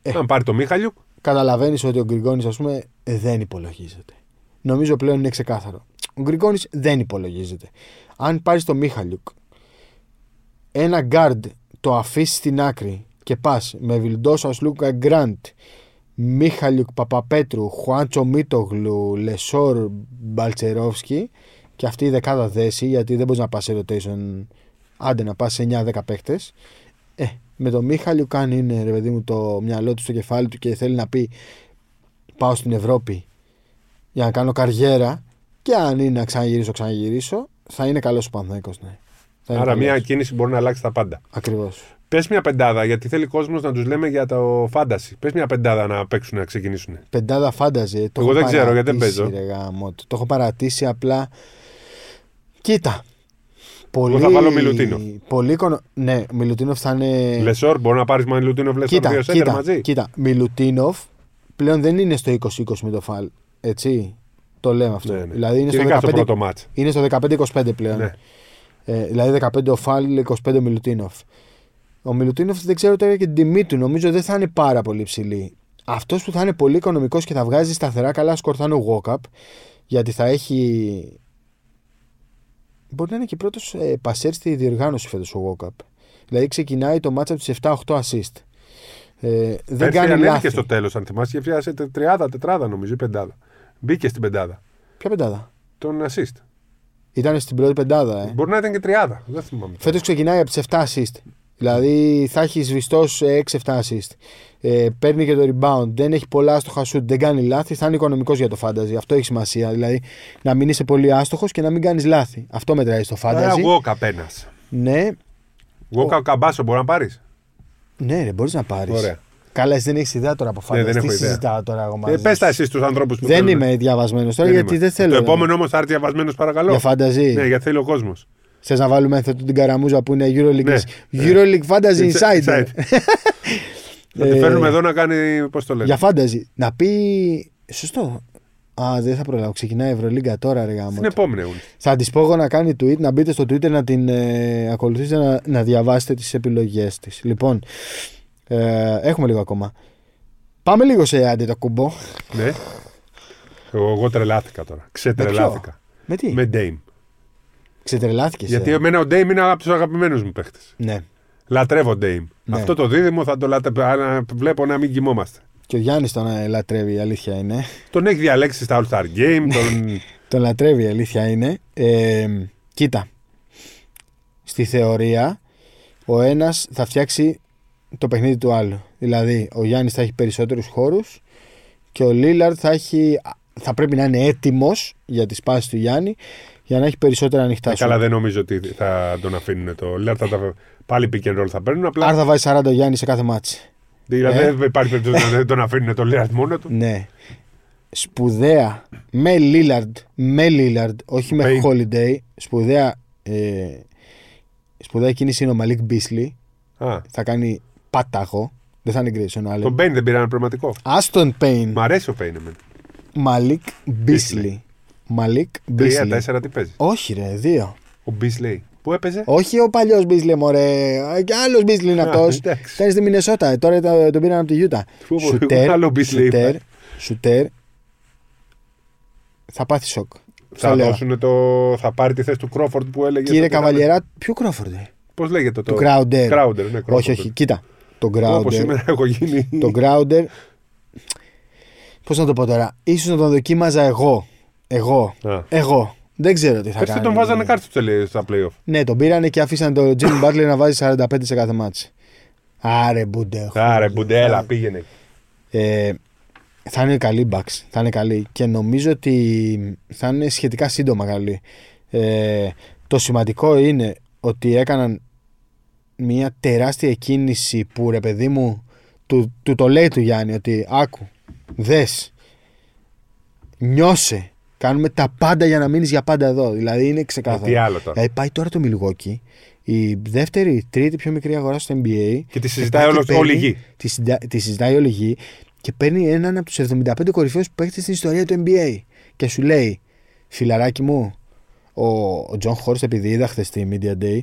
Ε. Αν πάρει το Μίχαλιουκ, καταλαβαίνεις ότι ο Γκριγκόνης, ας πούμε, δεν υπολογίζεται. Νομίζω πλέον είναι ξεκάθαρο. Ο Γκριγκόνης δεν υπολογίζεται. Αν πάρεις το Μίχαλιουκ, ένα γκαρντ το αφήσεις στην άκρη και πας με Βιλντόζα Σλούκα Γκραντ, Μιχαΐλιουκ Παπαπέτρου, Χουάντσο Μίτογλου, Λεσόρ Μπαλτσερόφσκι και αυτή η δεκάδα δέση, γιατί δεν μπορείς να πας σε rotation, άντε να πας σε 9-10 παίχτες. Ε, με τον Μιχαΐλιουκ, αν είναι ρε παιδί μου το μυαλό του στο κεφάλι του και θέλει να πει πάω στην Ευρώπη για να κάνω καριέρα και αν είναι να ξαναγυρίσω, ξαναγυρίσω, θα είναι καλός ο Παναθηναϊκός, ναι. Θα είναι άρα καλός. μια κίνηση μπορεί να αλλάξει τα πάντα. Ακριβώς. Πες μια πεντάδα, γιατί θέλει κόσμος να τους λέμε για το fantasy. Πες μια πεντάδα να παίξουν, να ξεκινήσουν. Πεντάδα fantasy. Το Εγώ έχω δεν ξέρω, γιατί δεν παρατήσει, παίζω. ρε γαμώτο. Το έχω παρατήσει απλά. Κοίτα. Πολύ... θα βάλω Μιλουτίνοφ. Πολύ κονο... Ναι, Μιλουτίνοφ θα είναι. Λεσόρ, μπορεί να πάρεις Μιλουτίνοφ Λεσόρ Κοίτα, δύο σέντερ κοίτα, μαζί. κοίτα. Μιλουτίνοφ πλέον δεν είναι στο 20-20 με το φάουλ. Έτσι; Το λέμε αυτό. Ναι, ναι. Δηλαδή είναι Και στο, ειδικά στο 15... πρώτο μάτς. είναι στο 15-25 πλέον. Ναι. Ε, δηλαδή 15 ο Φάλ, 25 ο Μιλουτίνοφ. Ο Μιλουτίνοφ δεν ξέρω τώρα και την τιμή του. Νομίζω δεν θα είναι πάρα πολύ ψηλή. Αυτός που θα είναι πολύ οικονομικός και θα βγάζει σταθερά καλά σκορ θα είναι ο Γόκαπ. Γιατί θα έχει. Μπορεί να είναι και πρώτος ε, πασέρ στη διοργάνωση φέτος ο Γόκαπ. Δηλαδή ξεκινάει το μάτσα από τις 7-8 assist. Ε, δεν Πέρσι κάνει ανέβηκε λάθη. στο τέλος, αν θυμάσαι, και φτιάσε τριάδα, τετράδα νομίζω ή πεντάδα. Μπήκε στην πεντάδα. Ποια πεντάδα; Τον assist. Ήταν στην πρώτη πεντάδα, ε. Μπορεί να ήταν και τριάδα. Δεν θυμάμαι. Φέτος ξεκινάει από τις 7 assist. Δηλαδή θα έχεις σβηστό 6-7 assist. Ε, παίρνει και το rebound. Δεν έχει πολλά άστοχα shoot. Δεν κάνει λάθη. Θα είναι οικονομικός για το fantasy. Αυτό έχει σημασία. Δηλαδή να μην είσαι πολύ άστοχος και να μην κάνεις λάθη. Αυτό μετράει στο Άρα fantasy. Γόκα ένα. Ναι, Γόκα καμπάσο μπορεί να πάρεις; ναι, ρε, μπορείς να πάρεις. Ωραία. Καλά, εσύ δεν έχεις ιδέα τώρα από fantasy. Ναι, δεν έχω Τι ιδέα. συζητάω τώρα εγώ μαζί Ε, πε σου. τα εσύ στου ανθρώπους που Δεν θέλουν. είμαι διαβασμένος τώρα Δεν γιατί είμαι. δεν θέλω. Το επόμενο όμως θα έρθει διαβασμένος παρακαλώ. Για fantasy. Ναι, γιατί θέλει ο κόσμος. Θες να βάλουμε αυτή την καραμούζα που είναι Euroleague, Ναι. Euroleague Fantasy Insider. Inside. Θα τη Ε, φέρνουμε εδώ να κάνει. Πώς το λένε; Για fantasy. Να πει. Σωστό. Α, δεν θα προλάβω. Ξεκινάει η Ευρωλίγκα τώρα, ρε γάμο. Στην επόμενη αιώνη. Θα της πω εγώ να κάνει tweet, να μπείτε στο Twitter να την ε, ακολουθήσετε, να, να διαβάσετε τις επιλογές της. Λοιπόν, ε, έχουμε λίγο ακόμα. Πάμε λίγο σε άντε το κουμπό. Ναι. Εγώ, εγώ τρελάθηκα τώρα. Ξετρελάθηκα. Με τι, Με Dame. Ξετρελάθηκε. Γιατί εμένα ο Dame είναι από τους αγαπημένους μου παίχτε. Ναι. Λατρεύω Dame. Ναι. Αυτό το δίδυμο θα το λατρεύω. Βλέπω να μην κοιμόμαστε. Και ο Γιάννης τον ε, λατρεύει, η αλήθεια είναι. Τον έχει διαλέξει στα All Star Game. τον... Τον λατρεύει, η αλήθεια είναι. Ε, κοίτα. Στη θεωρία, ο ένας θα φτιάξει το παιχνίδι του άλλου. Δηλαδή, ο Γιάννης θα έχει περισσότερους χώρους και ο Λίλαρντ θα, έχει, θα πρέπει να είναι έτοιμος για τη σπάση του Γιάννη για να έχει περισσότερα ανοιχτά Ε, σου. καλά, δεν νομίζω ότι θα τον αφήνουν το Lillard. Θα τα... Πάλι pick and roll θα παίρνουν. Απλά Άρα θα βάζει 40 ο Γιάννης σε κάθε ματς. δηλαδή, ε; δεν υπάρχει περίπτωση να τον αφήνουν το Lillard μόνο του. Ναι. Σπουδαία με Λίλαρντ, με Λίλαρντ, όχι με Payne. Holiday. Σπουδαία, ε, σπουδαία κίνηση είναι ο Μαλίκ Μπίσλι. Α, Θα κάνει πάταγο. Δεν θα είναι Grayson Allen. τον Payne δεν πήραν πραγματικό. Άστον Πέιν. Μ' αρέσει ο Payne εμένα. Μαλίκ Μπίσλι. Μαλίκ Τρία, Μπίσλι. τέσσερα τι παίζεις; Όχι, ρε, δύο. Ο Beasley. Πού έπαιζε; Όχι ο παλιός Μπίσλι, μωρέ. Και άλλος Μπίσλι είναι Α, αυτός. εντάξει. Κάνει στη Μινεσότα. ε, Τώρα το- τον πήραν από τη Γιούτα. Φου, Σουτέρ. άλλο Beasley Σουτέρ. είπα; Σουτέρ. Θα πάθεις σοκ. Θα, Στο λέω. δώσουν το... θα πάρει τη θέση του Crawford που έλεγε. Κύριε Καβαλιερά, ποιο Κρόφορντ. Πώς λέγεται το. Του Crowder. Crowder, ναι, Crawford. Όχι, όχι. Κοίτα. Το Όπως Crowder. σήμερα έχω γίνει. Το Crowder. Πώς να το πω τώρα. Ίσως να τον δοκίμαζα εγώ. Εγώ. Α. Εγώ. Δεν ξέρω τι θα Πέρσι κάνει. τον βάζανε κάρτε στα playoff. Ναι, τον πήρανε και αφήσαν τον Jimmy Butler να βάζει 45 σε κάθε μάτς. Άρε Μπούντε. Άρε, Μπουντέλα, πήγαινε. Ε, θα είναι καλή Bucks. Θα είναι καλή. Και νομίζω ότι θα είναι σχετικά σύντομα καλή. Ε, το σημαντικό είναι ότι έκαναν μια τεράστια κίνηση που ρε παιδί μου του, του το λέει του Γιάννη ότι άκου, δες, νιώσε, κάνουμε τα πάντα για να μείνεις για πάντα εδώ. Δηλαδή είναι ξεκάθαρο. Τι άλλο τώρα. Δηλαδή πάει τώρα το Milwaukee, η δεύτερη, η τρίτη πιο μικρή αγορά στο NBA. Και τη συζητάει πάει και όλο- παίρνει- όλη η γη. Τη, συζητά- τη συζητάει όλη η γη και παίρνει έναν από τους 75 κορυφαίους παίκτες στην ιστορία του NBA. Και σου λέει, φιλαράκι μου, ο, ο Τζον Χόρστ, επειδή είδα χθες στη Media Day,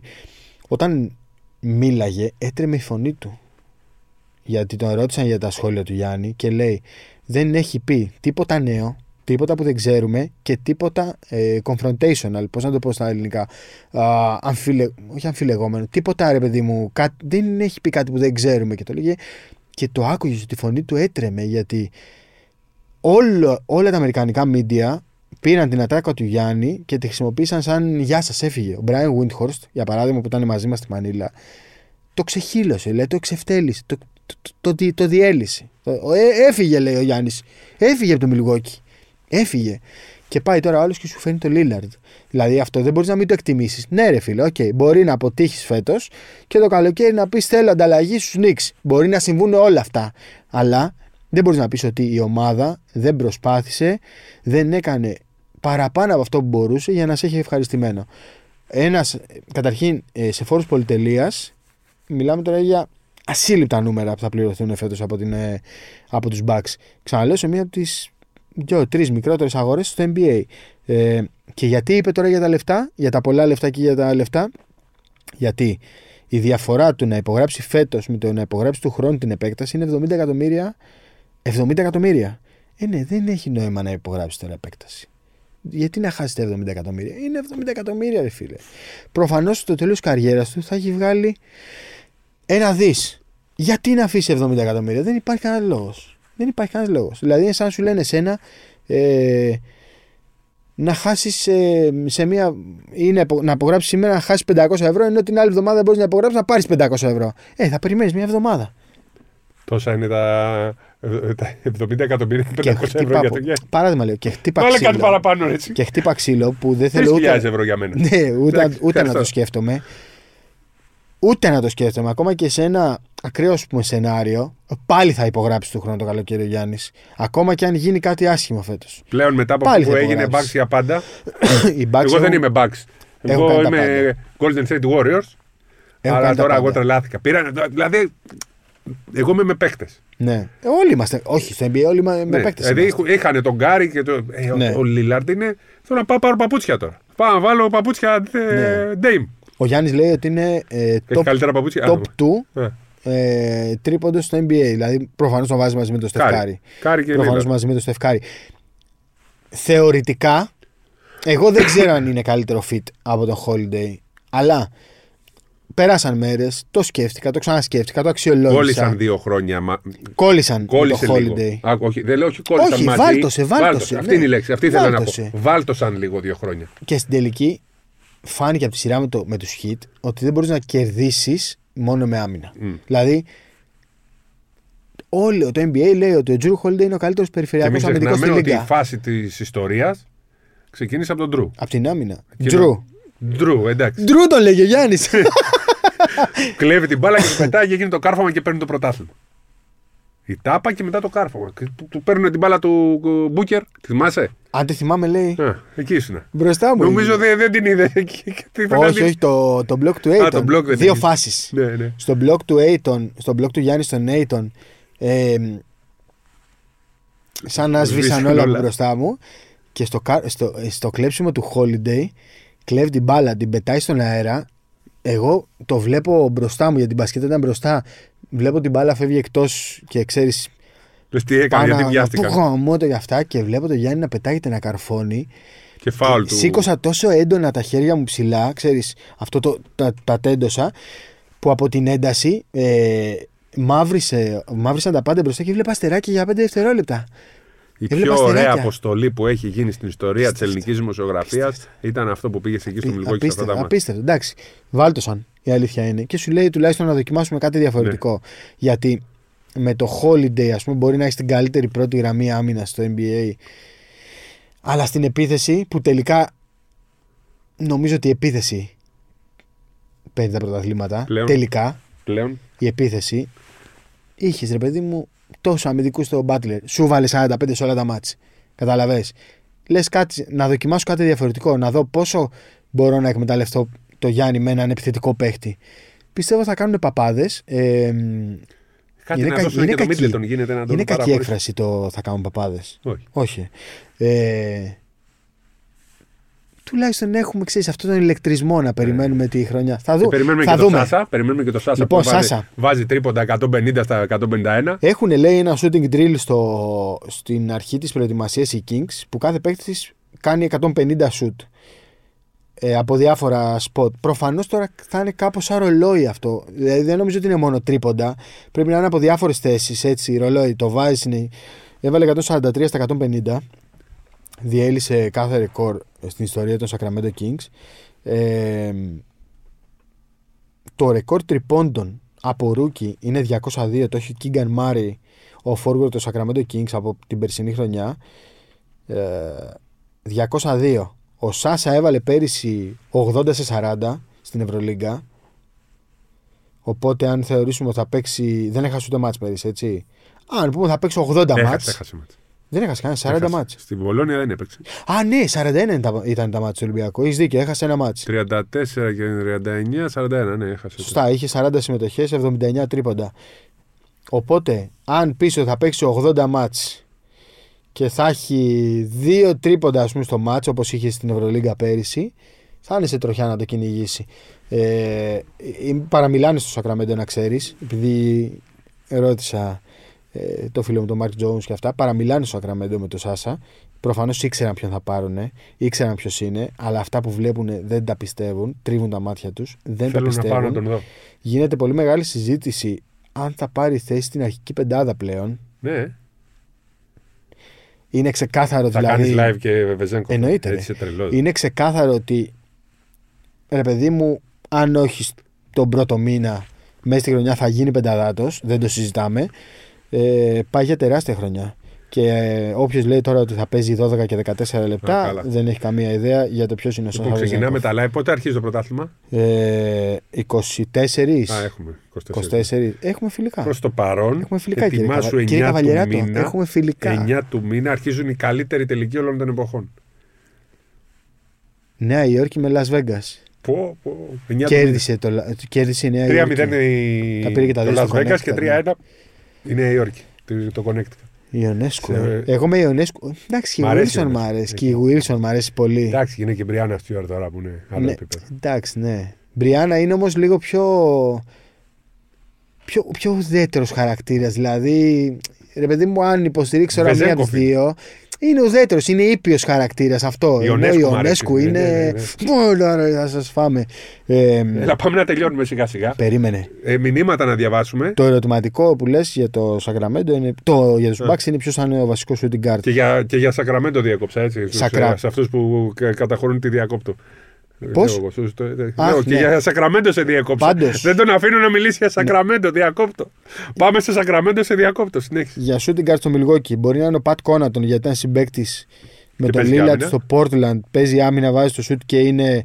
όταν μίλαγε, έτρεμε η φωνή του. Γιατί τον ρώτησαν για τα σχόλια του Γιάννη και λέει, δεν έχει πει τίποτα νέο, τίποτα που δεν ξέρουμε και τίποτα ε, confrontational, πώς να το πω στα ελληνικά, Α, αμφιλε, όχι αμφιλεγόμενο, τίποτα ρε παιδί μου, κάτι, δεν έχει πει κάτι που δεν ξέρουμε και το έλεγε και το άκουγες ότι η φωνή του έτρεμε γιατί όλο, όλα τα αμερικανικά media πήραν την ατάκα του Γιάννη και τη χρησιμοποίησαν σαν «Γεια σας, έφυγε». Ο Brian Windhorst, για παράδειγμα που ήταν μαζί μας στη Μανίλα, το ξεχείλωσε, λέει, το εξευτέλισε, το, το, το, το, το διέλυσε. Το- ο- ε, έφυγε, λέει ο Γιάννης. Έφυγε από το Μιλγουόκι. Έφυγε. Και πάει τώρα άλλος και σου φέρνει το Λίλαρντ. Δηλαδή αυτό δεν μπορείς να μην το εκτιμήσεις. Ναι, ρε φίλε, οκ, μπορεί να αποτύχεις φέτος και το καλοκαίρι να πεις θέλω ανταλλαγή στους Νίξ. Μπορεί να συμβούν όλα αυτά. Αλλά δεν μπορείς να πεις ότι η ομάδα δεν προσπάθησε, δεν έκανε παραπάνω από αυτό που μπορούσε για να σε έχει ευχαριστημένο. Ένας, καταρχήν, ε, σε φόρους πολυτελείας, μιλάμε τώρα για ασύλληπτα νούμερα που θα πληρωθούν φέτος από, την, ε, από τους Bucks. Ξαναλέω σε μία από τις δύο-τρει μικρότερες αγορές στο NBA. Ε, και γιατί είπε τώρα για τα λεφτά, για τα πολλά λεφτά και για τα λεφτά, γιατί η διαφορά του να υπογράψει φέτος με το να υπογράψει του χρόνου την επέκταση είναι 70 εκατομμύρια. 70 εκατομμύρια. Ε, ναι, δεν έχει νόημα να υπογράψει τώρα επέκταση. Γιατί να χάσει τα 70 εκατομμύρια; Είναι 70 εκατομμύρια, ρε φίλε. Προφανώς στο τέλος τη καριέρας του θα έχει βγάλει ένα δις. Γιατί να αφήσει 70 εκατομμύρια, δεν υπάρχει κανένα λόγος. Δεν υπάρχει κανένας λόγος. Δηλαδή, είναι σαν να σου λένε εσένα ε, να χάσεις ε, σε μία. ή να, υπο- να υπογράψει σήμερα να χάσεις 500 ευρώ, ενώ την άλλη εβδομάδα μπορείς να υπογράψει να πάρεις 500 ευρώ. Ε, θα περιμένεις μία εβδομάδα. Τόσα είναι τα, ε, τα 70 εκατομμύρια και 500 Και ευρώ χτύπα, για το Γιάννη. παράδειγμα λέω, και χτύπα Βάλε κάτι ξύλο. παραπάνω έτσι. Και χτύπα ξύλο που δεν 3.000 θέλω ούτε, ευρώ για μένα. ναι, ούτε, Εντάξει, ούτε να ευχαριστώ. το σκέφτομαι. Ούτε να το σκέφτομαι. Ακόμα και σε ένα ακραίος ας πούμε, σενάριο, πάλι θα υπογράψει του χρόνου το καλοκαίρι ο Γιάννης. Ακόμα και αν γίνει κάτι άσχημο φέτος. Πλέον μετά από Πάλι αυτό που θα έγινε υπογράψεις. Bucks για πάντα. Οι Bucks Εγώ δεν έχουν- είμαι Bucks. έχουν Εγώ κάνει τα είμαι Golden State Warriors. έχουν αλλά κάνει τα τώρα εγώ πάντα. τρελάθηκα. Πήραν, δηλαδή, εγώ είμαι με παίκτες. Ναι. Ε, όλοι είμαστε. Όχι, στο NBA όλοι μα- με παίκτες. δηλαδή είχαν τον Γκάρι και το. Ε, ο- Ναι. Ο Λίλαρντ είναι. Θέλω να πάω πάρω παπούτσια τώρα. Πάω να βάλω παπούτσια ε, Ναι. Dame. Ο Γιάννης λέει ότι είναι ε, Έχει top, καλύτερα παπούτσια. top 2 Α, ε, τρίποντο στο NBA. Δηλαδή προφανώς τον βάζει μαζί με τον Στεφ Κάρι. Κάρι. Κάρι και Προφανώς Lillard. μαζί με τον Στεφ Κάρι. Θεωρητικά, εγώ δεν ξέρω αν είναι καλύτερο fit από τον Holiday. Αλλά πέρασαν μέρες, το σκέφτηκα, το ξανασκέφτηκα, το αξιολόγησα. Κόλλησαν δύο χρόνια. Μα... Κόλλησαν με Κόλλησε το λίγο. Holiday. Α, όχι, δεν λέω όχι κόλλησαν Όχι, μαζί. βάλτωσε, βάλτωσε, Αυτή ναι. είναι η λέξη. Αυτή ήθελα να πω. Βάλτωσε. Βάλτωσαν λίγο δύο χρόνια. Και στην τελική φάνηκε από τη σειρά με, το, με τους hit ότι δεν μπορείς να κερδίσεις μόνο με άμυνα. Μμ. Δηλαδή, όλο το NBA λέει ότι ο Τζουρ Holiday είναι ο καλύτερος Και περιφερειακός μην αμυντικός ξεχνάμε στη ότι η Λίγκα. φάση της ιστορίας ξεκίνησε από τον Ντρου. Από την άμυνα. Και Τζρου. Ντρου, εντάξει. Τζρου τον λέγει ο Γιάννης. Κλέβει την μπάλα και του πετάει και γίνει το κάρφωμα και παίρνει το πρωτάθλημα. Η τάπα και μετά το κάρφωμα. Και Του, του παίρνουν την μπάλα του ε, Μπούκερ. Θυμάσαι; Αν τη θυμάμαι λέει Α, εκεί ήσουν. μπροστά μου. Νομίζω είναι. δεν, δεν την είδε. εκεί και τι είπε να Όχι, δει. όχι, το, το block του Α, Aiton. το block δεν Δύο είναι. φάσεις. Ναι, ναι. Στο block του Aiton, στο block του Γιάννη στον Aiton, ε, σαν να σβήσαν Σβήσαν όλα από όλα. μπροστά μου και στο, κα- στο, στο κλέψιμο του Holiday κλέβει την μπάλα, την πετάει στον αέρα. Εγώ το βλέπω μπροστά μου γιατί η μπασκέτα ήταν μπροστά. Βλέπω την μπάλα φεύγει εκτός και ξέρεις. Λες τι έκανε, γιατί Πού βιάστηκαν. γαμώ το για αυτά και βλέπω το Γιάννη να πετάγεται να καρφώνει. Και φάουλ του. Σήκωσα τόσο έντονα τα χέρια μου ψηλά, ξέρεις, αυτό το, τα, τα τέντωσα, που από την ένταση ε, μαύρισε, μαύρισαν τα πάντα μπροστά και βλέπα αστεράκια για 5 δευτερόλεπτα. Η Έβλεπα πιο ωραία αστεράκια. αποστολή που έχει γίνει στην ιστορία της Απίστευτο. ελληνικής δημοσιογραφίας ήταν αυτό που πήγες εκεί στο Μιλγόκι σε αυτά Απίστευτο, τα μάτια. απίστευτο, εντάξει. Βάλτωσαν. Η αλήθεια είναι. Και σου λέει τουλάχιστον να δοκιμάσουμε κάτι διαφορετικό. Ναι. Γιατί με το holiday, ας πούμε, μπορεί να έχεις την καλύτερη πρώτη γραμμή άμυνα στο NBA. Αλλά στην επίθεση, που τελικά νομίζω ότι η επίθεση παίρνει τα πρωταθλήματα. Πλέον. Τελικά Πλέον. η επίθεση είχες ρε παιδί μου τόσο αμυντικούς στο Butler. Σου βάλε 45 σε όλα τα μάτς. Καταλαβέ. Λες κάτι, να δοκιμάσω κάτι διαφορετικό, να δω πόσο μπορώ να εκμεταλλευτώ το Γιάννη με έναν επιθετικό παίχτη. Πιστεύω θα κάνουν παπάδες. Ε, Κάτι Είναι να κα- δώσουν είναι και το κακή. Μίτλετον γίνεται να τον είναι κακή παραχωρήσει. έκφραση το θα κάνουν παπάδες. Όχι. Όχι. Ε, τουλάχιστον έχουμε ξέρεις αυτόν τον ηλεκτρισμό να περιμένουμε τη χρονιά. Θα, δου, Και περιμένουμε θα και δούμε. τον Σάσα. Περιμένουμε και τον Σάσα Λοιπόν, που βάζει, Σάσα. βάζει τρίποντα 150 στα 151. Έχουν λέει ένα shooting drill στο, στην αρχή της προετοιμασίας οι Kings που κάθε παίκτης κάνει 150 shoot, ε, από διάφορα spot. Προφανώς τώρα θα είναι κάπως σαν ρολόι αυτό. Δηλαδή δεν νομίζω ότι είναι μόνο τρίποντα. Πρέπει να είναι από διάφορες θέσεις έτσι ρολόι. Το βάζει είναι... Έβαλε 143 στα 150. Διέλυσε κάθε ρεκόρ στην ιστορία των Sacramento Kings. Ε, το ρεκόρ τριπόντων από rookie είναι 202. Το έχει ο Keegan Murray, ο forward του Sacramento Kings από την περσινή χρονιά. Ε, 202. Ο Σάσα έβαλε πέρυσι 80 σε 40 στην Ευρωλίγκα. Οπότε αν θεωρήσουμε ότι θα παίξει... Δεν έχασε ούτε μάτς πέρυσι, έτσι. Αν πούμε θα παίξει 80 Έχασε, μάτς. έχασε μάτς. Δεν έχασε κανένα, 40 Έχασε. μάτς. Στην Πολώνια δεν έπαιξε. Α, ναι, 41 ήταν τα- ήταν τα μάτς του Ολυμπιακού. Έχεις δίκιο, έχασε ένα μάτς. 34 και 39, 41, ναι, έχασε. Σωστά, είχε 40 συμμετοχές, 79 τρίποντα. Οπότε, αν πίσω θα παίξει 80 μάτς και θα έχει δύο τρίποντα ας πούμε, στο μάτς όπως είχε στην Ευρωλίγκα πέρυσι, θα είναι σε τροχιά να το κυνηγήσει. Ε, ε, παραμιλάνε στο Σακραμέντο να ξέρεις, επειδή ρώτησα ε, το φίλο μου τον Μάρκ Jones και αυτά, παραμιλάνε στο Σακραμέντο με τον Σάσα. Προφανώς ήξεραν ποιον θα πάρουν, ήξεραν ποιος είναι, αλλά αυτά που βλέπουν δεν τα πιστεύουν, τρίβουν τα μάτια τους, δεν Θέλω τα να πάω να πιστεύουν. τον δω. Γίνεται πολύ μεγάλη συζήτηση αν θα πάρει θέση στην αρχική πεντάδα πλέον. Ναι, Είναι ξεκάθαρο θα δηλαδή. κάνεις live και Βεζέγκο. Εννοείται, Έτσι ρε. είσαι τρελός. Είναι ξεκάθαρο ότι ρε παιδί μου, αν όχι τον πρώτο μήνα μέσα στη χρονιά θα γίνει πενταδάτος, δεν το συζητάμε. Ε, πάει για τεράστια χρονιά. Και ε, όποιος λέει τώρα ότι θα παίζει 12 και 14 λεπτά Α, καλά. δεν έχει καμία ιδέα για το ποιος είναι ο Λοιπόν, Σάσα ξεκινάμε τα live. Πότε αρχίζει το πρωτάθλημα; Ε, 24. Α, έχουμε. 24. 24. Έχουμε φιλικά. Προς το παρόν, Έχουμε φιλικά, κύριε, ετοιμάσου Καβα... 9 κύριε του Καβαλιεράτο. μήνα. Έχουμε φιλικά. 9 του μήνα αρχίζουν οι καλύτεροι τελικοί όλων των εποχών. Νέα Υόρκη με Las Vegas. Πω, πω. 9 του Κέρδισε, το, κέρδισε η Νέα Υόρκη. 3-0 η... Τα πήρε και τα το δύο Las στο Vegas και Connecticut, 3-1 η Νέα Υόρκη. Το, το Connecticut. Ιωνέσκου. Σε- ε. Εγώ με Ιωνέσκου. Εντάξει, και η Μ' αρέσει η Wilson μ' Ionescu. αρέσει. Έχει Και η Wilson μ' αρέσει πολύ. Εντάξει, είναι και η Μπριάννα αυτή η ώρα τώρα που είναι άλλο Ναι, επίπεδο. εντάξει, ναι. Μπριάννα είναι όμως λίγο πιο. πιο, πιο ουδέτερος χαρακτήρας. Δηλαδή, ρε παιδί μου, αν υποστηρίξει τώρα μία από τι Βεζέγκοφ είναι. δύο. Είναι ουδέτερος, είναι ήπιος χαρακτήρας αυτό. Ενώ Ιωνέσκου η μ' αρέσει. Ιωνέσκου Ναι, είναι. ναι, Μόνο ρε, θα σας φάμε. Ε, Έλα, πάμε να τελειώνουμε σιγά σιγά. περίμενε. Ε, μηνύματα να διαβάσουμε. Το ερωτηματικό που λες για το Σακραμέντο είναι. Το, για τους Ε. Bucks είναι ποιος θα είναι ο βασικός shooting guard. Και για, και για Σακραμέντο διέκοψα, έτσι. στους, Σακρα- ε, Σε αυτούς που κα- καταχωρούν τη διακόπτω. Πώς; Λέω εγώ, στους- το- ε, Αχ, λέω, και ναι. για Σακραμέντο σε διακόψα. Πάντως. Δεν τον αφήνω να μιλήσει για Σακραμέντο, διακόπτω. Πάμε σε Σακραμέντο σε διακόπτω. Συνέχισε. Για shooting guard στο Milwaukee μπορεί να είναι ο Πατ Κόνατον γιατί ήταν συμπέκτη με Και τον παίζει Lillard άμυνα. στο Portland. Παίζει άμυνα, βάζει το shoot και είναι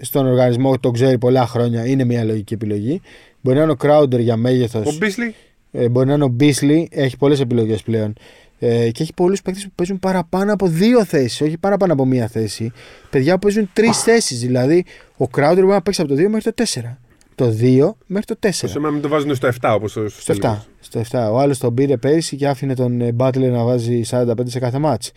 στον οργανισμό, τον ξέρει πολλά χρόνια. Είναι μια λογική επιλογή. Μπορεί να είναι ο Crowder για μέγεθος. Ο Μπίσλι. Ε, μπορεί να είναι ο Beasley. Έχει πολλές επιλογές πλέον. Ε, και έχει πολλούς παίκτες που παίζουν παραπάνω από δύο θέσεις, όχι παραπάνω από μία θέση. Παιδιά που παίζουν τρεις θέσεις. Δηλαδή, ο Crowder μπορεί να παίξει από το 2 μέχρι το 4. Το 2 μέχρι το 4. Το σώμα μην το βάζουν στο 7 όπως στο, Στο 7. Στο 7. Ο άλλος τον πήρε πέρυσι και άφηνε τον ε, Butler να βάζει 45 σε κάθε μάτς.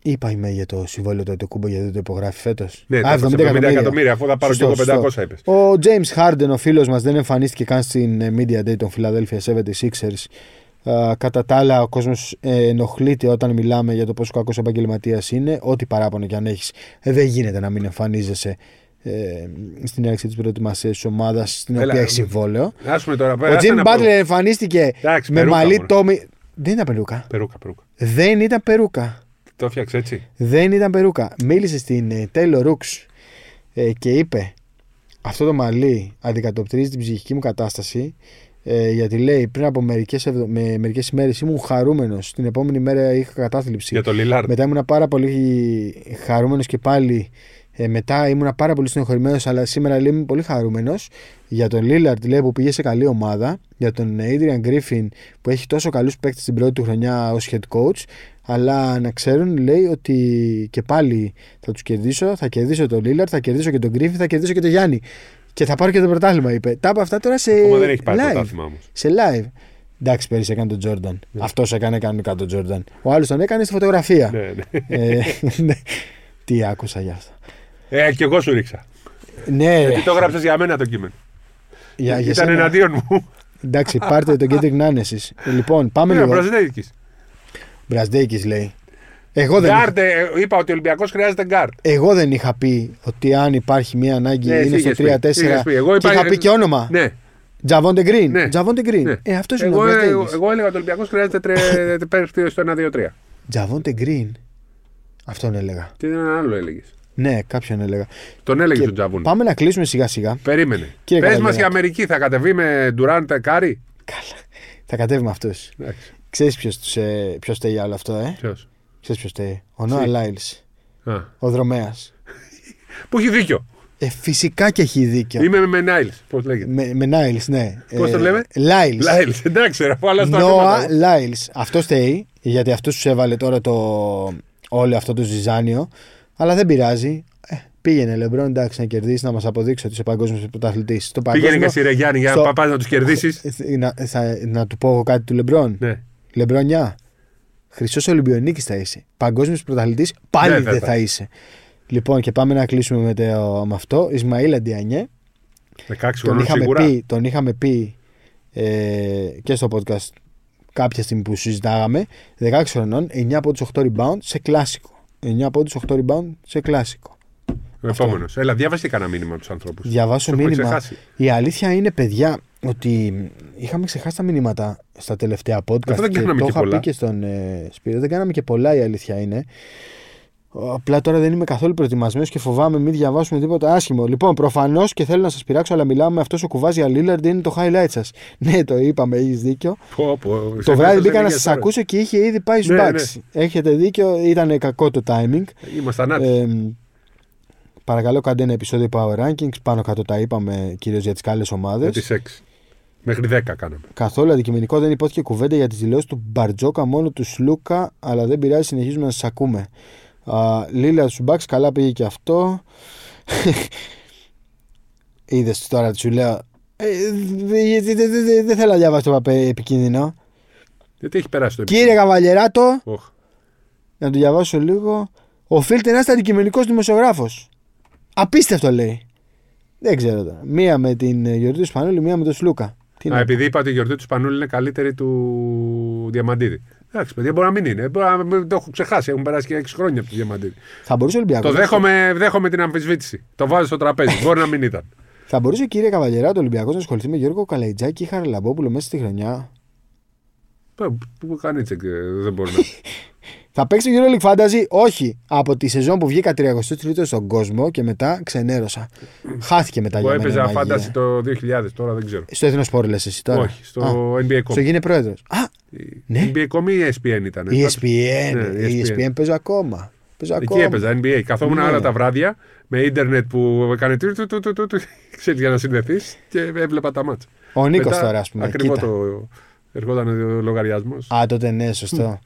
Α, είπα είμαι για το συμβόλαιο του Ετοκούμπο γιατί δεν το υπογράφει φέτος. Ναι, το 70 εκατομμύρια, αφού θα πάρω και εγώ Σωστό, 500 είπες. Ο James Harden, ο φίλος μας, δεν εμφανίστηκε καν στην ε, Media Day των Philadelphia 76ers. Α, κατά τα άλλα, ο κόσμος ενοχλείται όταν μιλάμε για το πόσο κακός επαγγελματίας είναι. Ό,τι παράπονο κι αν έχεις, δεν γίνεται να μην εμφανίζεσαι ε, στην έναρξη της προετοιμασίας της ομάδας στην Έλα, οποία έχεις ε, συμβόλαιο. Α πούμε τώρα. Ο άσε Jimmy να Butler πω. εμφανίστηκε Εντάξει, με περούκα μαλλί μόνο. Τόμι. Δεν ήταν περούκα. Περούκα, περούκα. Δεν ήταν περούκα. Το έφτιαξε έτσι. Δεν ήταν περούκα. Μίλησε στην ε, Taylor Rooks ε, και είπε αυτό το μαλλί αντικατοπτρίζει την ψυχική μου κατάσταση ε, γιατί λέει πριν από μερικές, ευδο... με, μερικές ημέρες ήμουν χαρούμενος την επόμενη μέρα είχα κατάθλιψη Για το Λιλάρντ. μετά ήμουν πάρα πολύ χαρούμενος και πάλι ε, μετά ήμουν πάρα πολύ στενοχωρημένος αλλά σήμερα λέει είμαι πολύ χαρούμενος για τον Λίλαρντ λέει που πήγε σε καλή ομάδα για τον Adrian Griffin που έχει τόσο καλούς παίκτες στην πρώτη του χρονιά ως head coach αλλά να ξέρουν λέει ότι και πάλι θα τους κερδίσω θα κερδίσω τον Λίλαρντ, θα κερδίσω και τον Griffin θα κερδίσω και τον Γιάννη και θα πάρω και το πρωτάθλημα είπε τα είπα αυτά τώρα σε Ακόμα δεν έχει πάρει live πρωτάθλημα όμως. σε live. Εντάξει, πέρυσι έκανε τον Τζόρνταν. Ναι. Αυτός έκανε κανονικά τον Τζόρνταν. Ο άλλος τον έκανε στη φωτογραφία. Ναι, ναι. Ε, ναι. Τι άκουσα γι' αυτό. Ε, και εγώ σου ρίξα. Ναι, Γιατί το γράψες για μένα το κείμενο. για, για Ήταν σένα. εναντίον μου. Εντάξει, πάρτε τον Kendrick Nunn εσείς. Ε, Λοιπόν, πάμε Ναι, λίγο. Μπραζδέικις. Μπραζδέικις λέει. Εγώ δεν, είχα, γκαρντ, ε, είπα ότι ο Ολυμπιακός χρειάζεται γκαρντ. εγώ δεν είχα πει ότι αν υπάρχει μια ανάγκη Ναι, εσύ είναι στο είχες πει. 3-4. Είχες πει. Εγώ και είπα- είχα πει και όνομα. Ναι, Τζαβόντε Γκριν. Ναι. Τζαβόντε Γκριν. ναι. Ε, αυτός είναι ο εγώ, εγώ, Μπραζδέικις. εγώ έλεγα ότι ο Ολυμπιακός χρειάζεται τρε- παίχτη στο 1-2-3. Τζαβόντε Γκριν. Αυτόν έλεγα. Τι έναν άλλο έλεγες. Ναι, κάποιον έλεγα. Τον έλεγε Και τον Τζαβόν. Πάμε να κλείσουμε σιγά σιγά. Περίμενε. Κύριε Πες μας Καβαλιέρα. η Αμερική θα κατεβεί με Ντουράντ Κάρι; Καλά. Θα κατέβει με αυτούς. Εντάξει. Ξέρεις ποιος τους, ε, ποιος φταίει για όλο αυτό, ε; Ποιος; Ξέρεις ποιος φταίει. Ο Νόα Λάιλς. Α, Ο Δρομέας. Που έχει δίκιο. Ε, φυσικά και έχει δίκιο. Είμαι με Λάιλς. Πώς λέγεται. Με, με Λάιλς, ναι. Πώς το λέμε; Λάιλς. Λάιλς. Εντάξει, ρε, αλλά στα Νόα ονόματα. Λάιλς. Αυτό φταίει, γιατί αυτό τους έβαλε τώρα το, όλο αυτό το ζυζάνιο. Αλλά δεν πειράζει. Ε, πήγαινε Λεμπρόν, εντάξει, να κερδίσεις, να μας αποδείξεις ότι είσαι παγκόσμιος πρωταθλητής. Στο Πήγαινε και παγκόσμιο. εσύ, ρε Γιάννη, για στο- να πας να τους κερδίσεις. Ε, Να, θα- να του πω εγώ κάτι του Λεμπρόν. Ναι. Λεμπρονιά. Χρυσός Ολυμπιονίκης θα είσαι. Παγκόσμιος πρωταθλητής πάλι Δεν δεν θα θα, θα. είσαι. Λοιπόν, και πάμε να κλείσουμε με, το, με αυτό. Ισμαήλ Αντιανιέ. 16 Τον χρονών είχαμε, σίγουρα. πει, τον είχαμε πει ε, και στο podcast κάποια στιγμή που συζητάγαμε. 16 χρονών, 9 από τους 8 rebound σε κλασικό. 9 από του 8 rebound σε κλασικό. Ο επόμενος. Έλα, διάβασε κανένα μήνυμα από τους ανθρώπους. Διαβάσω έχουμε μήνυμα. ξεχάσει. Η αλήθεια είναι, παιδιά, ότι είχαμε ξεχάσει τα μηνύματα στα τελευταία podcast. Αυτό δεν και κάναμε το και είχα πολλά. πει και στον ε, Σπύρο. Δεν κάναμε και πολλά, η αλήθεια είναι. Απλά τώρα δεν είμαι καθόλου προετοιμασμένος και φοβάμαι μην διαβάσουμε τίποτα άσχημο. Λοιπόν, προφανώς και θέλω να σας πειράξω, αλλά μιλάμε με αυτό ο κουβάζι Λίλαρντ είναι το highlight σας. Ναι, το είπαμε, έχεις δίκιο. Πω, πω, Το σε βράδυ αυτές μπήκα να λίγες σας ώρες. ακούσω και είχε ήδη πάει στου Ναι, Bucks. Έχετε δίκιο, ήταν κακό το timing. Ήμασταν άτιμοι. Ε, παρακαλώ, κάντε ένα επεισόδιο Power Rankings. Πάνω κάτω τα είπαμε κυρίως για τις καλές ομάδες. Για τις 6. Μέχρι 10 κάναμε. Καθόλου αντικειμενικό δεν υπόθηκε κουβέντα για τις δηλώσεις του Μπαρτζόκα, μόνο του Σλούκα, αλλά δεν πειράζει, συνεχίζουμε να σας ακούμε. Λίλα του Μπαξ, καλά πήγε και αυτό. Είδες τώρα, σου λέω. ε, Δεν δε, δε, δε, δεν θέλω να διαβάσω το παπέ επικίνδυνο. Γιατί έχει περάσει το Κύριε Καβαλιεράτο, Οχ. να το διαβάσω λίγο. Οφείλετε να είστε αντικειμενικός δημοσιογράφος. Απίστευτο λέει. Δεν ξέρω τώρα. Μία με την ε, γιορτή του Σπανούλη, μία με τον Σλούκα. Τι Α, να επειδή είπα ότι η γιορτή του Σπανούλη είναι καλύτερη του Διαμαντίδη. Εντάξει, παιδιά, μπορεί να μην είναι. Μπορεί να μην το έχω ξεχάσει. Έχουν περάσει και 6 χρόνια από τη Διαμαντίδη. Θα μπορούσε ο Ολυμπιακός Το δέχομαι, δέχομαι την αμφισβήτηση. Το βάζω στο τραπέζι. μπορεί να μην ήταν. Θα μπορούσε κύριε Καβαλιερά το Ολυμπιακός να ασχοληθεί με Γιώργο Καλαϊτζάκη ή Χαραλαμπόπουλο μέσα στη χρονιά; Πού πού κάνει τσεκ, ε, δεν μπορεί να. Θα παίξει το EuroLeague Fantasy, όχι. Από τη σεζόν που βγήκα 33ο στον κόσμο και μετά ξενέρωσα. Χάθηκε μετά Εγώ για μένα. η έπαιζα μαγεία. φάνταση το 2000, τώρα δεν ξέρω. Στο Εθνό Σπόρ λες εσύ τώρα. Όχι, στο Α, NBA Com. στο γίνε πρόεδρος. Α, ναι. NBA Com ή ESPN ήταν. η ESPN. Ναι, η ESPN. ESPN παίζω ακόμα. Παίζω Εκεί ακόμα. έπαιζα NBA. Καθόμουν Ναι. άλλα τα βράδια με ίντερνετ που έκανε του του του του του, του, ξέρεις, για να συνδεθείς και έβλεπα τα μάτσα. Ο Νίκος Μετά, τώρα, ας πούμε. Ακριβό Κοίτα. το. Ερχόταν ο λογαριασμός. Α, τότε ναι, σωστό.